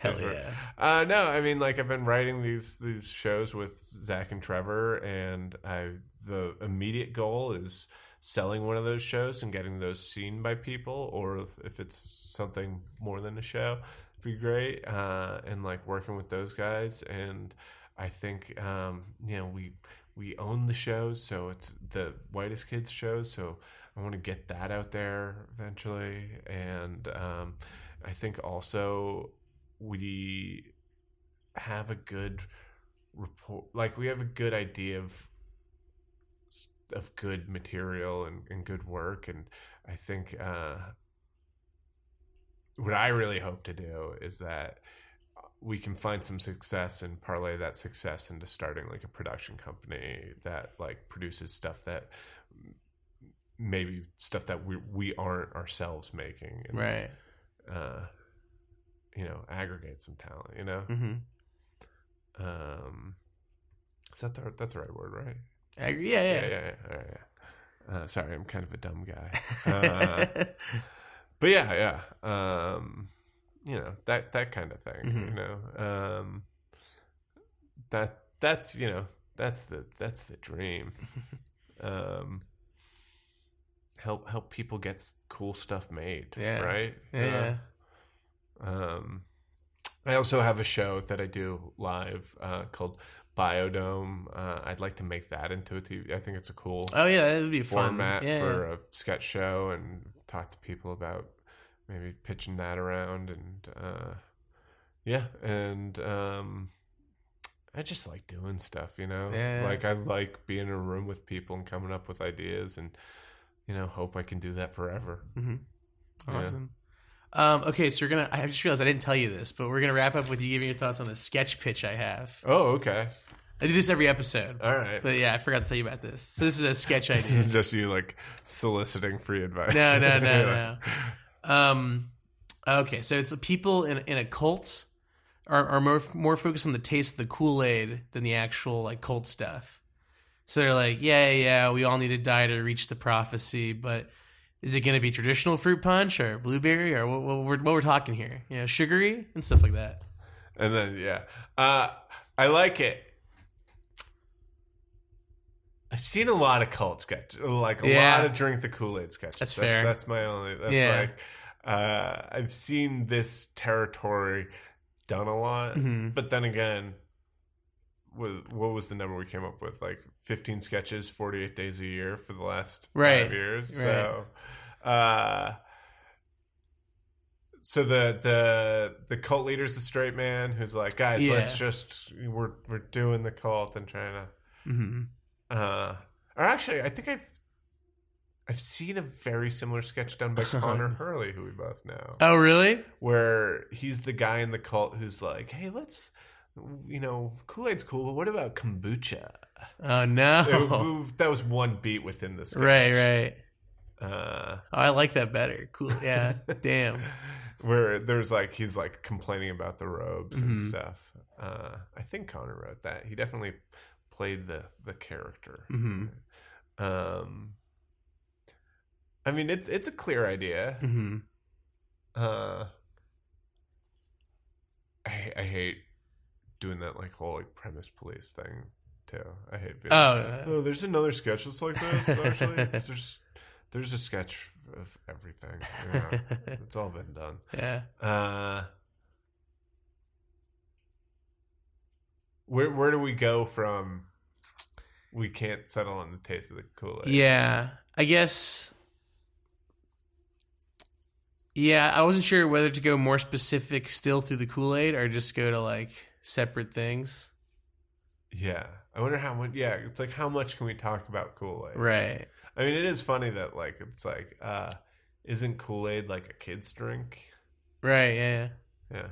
Hell yeah. Uh, no, I mean, like I've been writing these these shows with Zach and Trevor, and I the immediate goal is selling one of those shows and getting those seen by people, or if, if it's something more than a show, it'd be great. Uh, and like working with those guys, and I think um, you know we we own the shows, so it's the whitest kids shows, so I want to get that out there eventually, and um, I think also we have a good report like we have a good idea of of good material and, and good work. And i think uh what i really hope to do is that we can find some success and parlay that success into starting like a production company that like produces stuff that maybe stuff that we we aren't ourselves making and, Right. uh you know aggregate some talent you know Mm-hmm. um is that the, that's the right word right I agree. Yeah, yeah yeah. yeah yeah, yeah, yeah. Uh, sorry i'm kind of a dumb guy uh, but yeah yeah um you know that that kind of thing Mhm. you know um that that's you know that's the that's the dream um help help people get cool stuff made Yeah. right Yeah. um, I also have a show that I do live uh, called Biodome. Uh, I'd like to make that into a TV. I think it's a cool Oh yeah, that would be fun. format yeah, for a sketch show and talk to people about maybe pitching that around and uh, yeah, and um, I just like doing stuff, you know. Yeah. Like I like being in a room with people and coming up with ideas and you know hope I can do that forever. hmm Yeah. Awesome. Um, okay, so we're gonna. I just realized I didn't tell you this, but we're gonna wrap up with you giving your thoughts on the sketch pitch I have. Oh, okay. I do this every episode, All right. but yeah, I forgot to tell you about this. So this is a sketch This idea. is just you like soliciting free advice. No, no, no, You're no. Um, okay, so it's the people in in a cult are are more more focused on the taste of the Kool Aid than the actual like cult stuff. So they're like, yeah, yeah, we all need to die to reach the prophecy, but is it going to be traditional fruit punch or blueberry or what, what, we're, what we're talking here? You know, sugary and stuff like that. And then yeah, uh, I like it. I've seen a lot of cult sketches, like a Yeah. lot of drink the Kool Aid sketches. That's that's fair. That's my only. That's Yeah. like uh, I've seen this territory done a lot, Mhm. but then again, what, what was the number we came up with? Like fifteen sketches, forty eight days a year for the last Right. five years. Right. So, uh, so the the the cult leader's the straight man who's like, guys, Yeah. let's just we're we're doing the cult and trying to hmm uh or actually I think I've I've seen a very similar sketch done by Connor Hurley, who we both know, Oh, really? where he's the guy in the cult who's like, "Hey, let's, you know, Kool Aid's cool, but what about kombucha?" Oh no. It- that was one beat within the sketch. right, right. Uh, Oh, I like that better. Cool. Yeah. Damn. where there's like he's like complaining about the robes and Mhm. stuff. Uh, I think Connor wrote that. He definitely played the the character. hmm Um, I mean, it's it's a clear idea. hmm Uh, I I hate doing that like whole like premise police thing too. I hate being Oh, like, oh, there's another sketch that's like this. Actually, there's there's a sketch of everything. Yeah, it's all been done. yeah. Uh, where where do we go from? We can't settle on the taste of the Kool Aid. Yeah. I guess. Yeah, I wasn't sure whether to go more specific still through the Kool Aid or just go to like separate things. yeah. I wonder how much. Yeah, it's like how much can we talk about Kool Aid? Right. I mean, it is funny that like it's like, uh, isn't Kool Aid like a kid's drink? Right. Yeah. Yeah.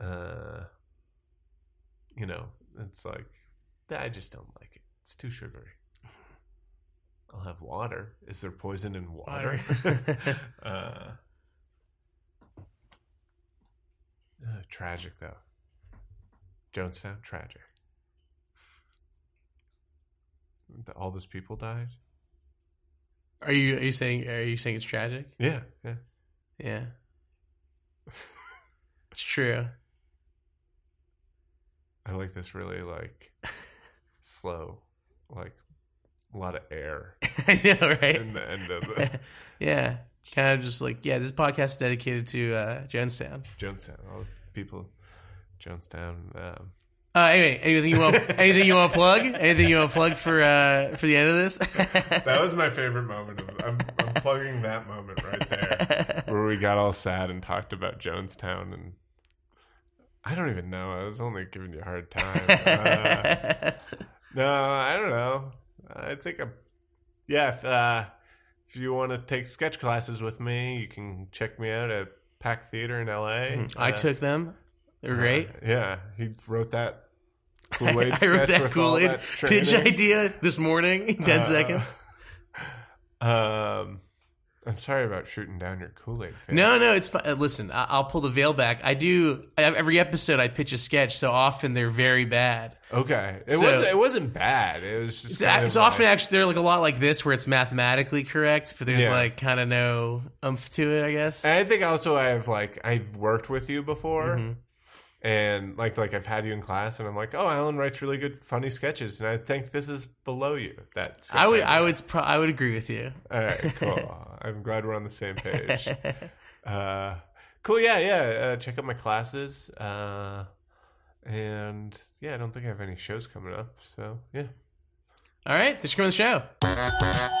Uh, you know, it's like I just don't like it. It's too sugary. I'll have water. Is there poison in water? Uh, uh, tragic though. Jonestown, tragic. All those people died. Are you are you saying are you saying it's tragic? Yeah, yeah. Yeah. It's true. I like this really like slow, like a lot of air I know, right? in the end of the yeah. Kind of just like, yeah, this podcast is dedicated to uh, Jonestown. Jonestown. All the people, Jonestown. Um, Uh, anyway, anything you want? anything you want to plug? Anything you want to plug for uh, for the end of this? that was my favorite moment. Of, I'm, I'm plugging that moment right there, where we got all sad and talked about Jonestown, and I don't even know. I was only giving you a hard time. Uh, no, I don't know. I think I'm. Yeah, if, uh, if you want to take sketch classes with me, you can check me out at Pack Theater in LA. I Uh, took them. They're great. uh, yeah, he wrote that Kool Aid. I wrote that Kool Aid pitch idea. idea this morning in ten Uh, seconds. Um, I'm sorry about shooting down your Kool Aid. No, no, it's fine. Uh, Listen, I- I'll pull the veil back. I do every episode. I pitch a sketch, so often they're very bad. Okay, it So- wasn't. It wasn't bad. It was just. It's, it's of often like- actually they're like a lot like this, where it's mathematically correct, but there's Yeah. like kind of no umph to it. I guess. And I think also I've like I've worked with you before, Mhm. And like like I've had you in class, and I'm like, oh, Alan writes really good, funny sketches, and I think this is below you. That I would. I would, pro- I would agree with you. All right, cool. I'm glad we're on the same page. Uh, cool. Yeah, yeah. Uh, check out my classes. Uh, and yeah, I don't think I have any shows coming up. So yeah. All right, thanks for coming on the show.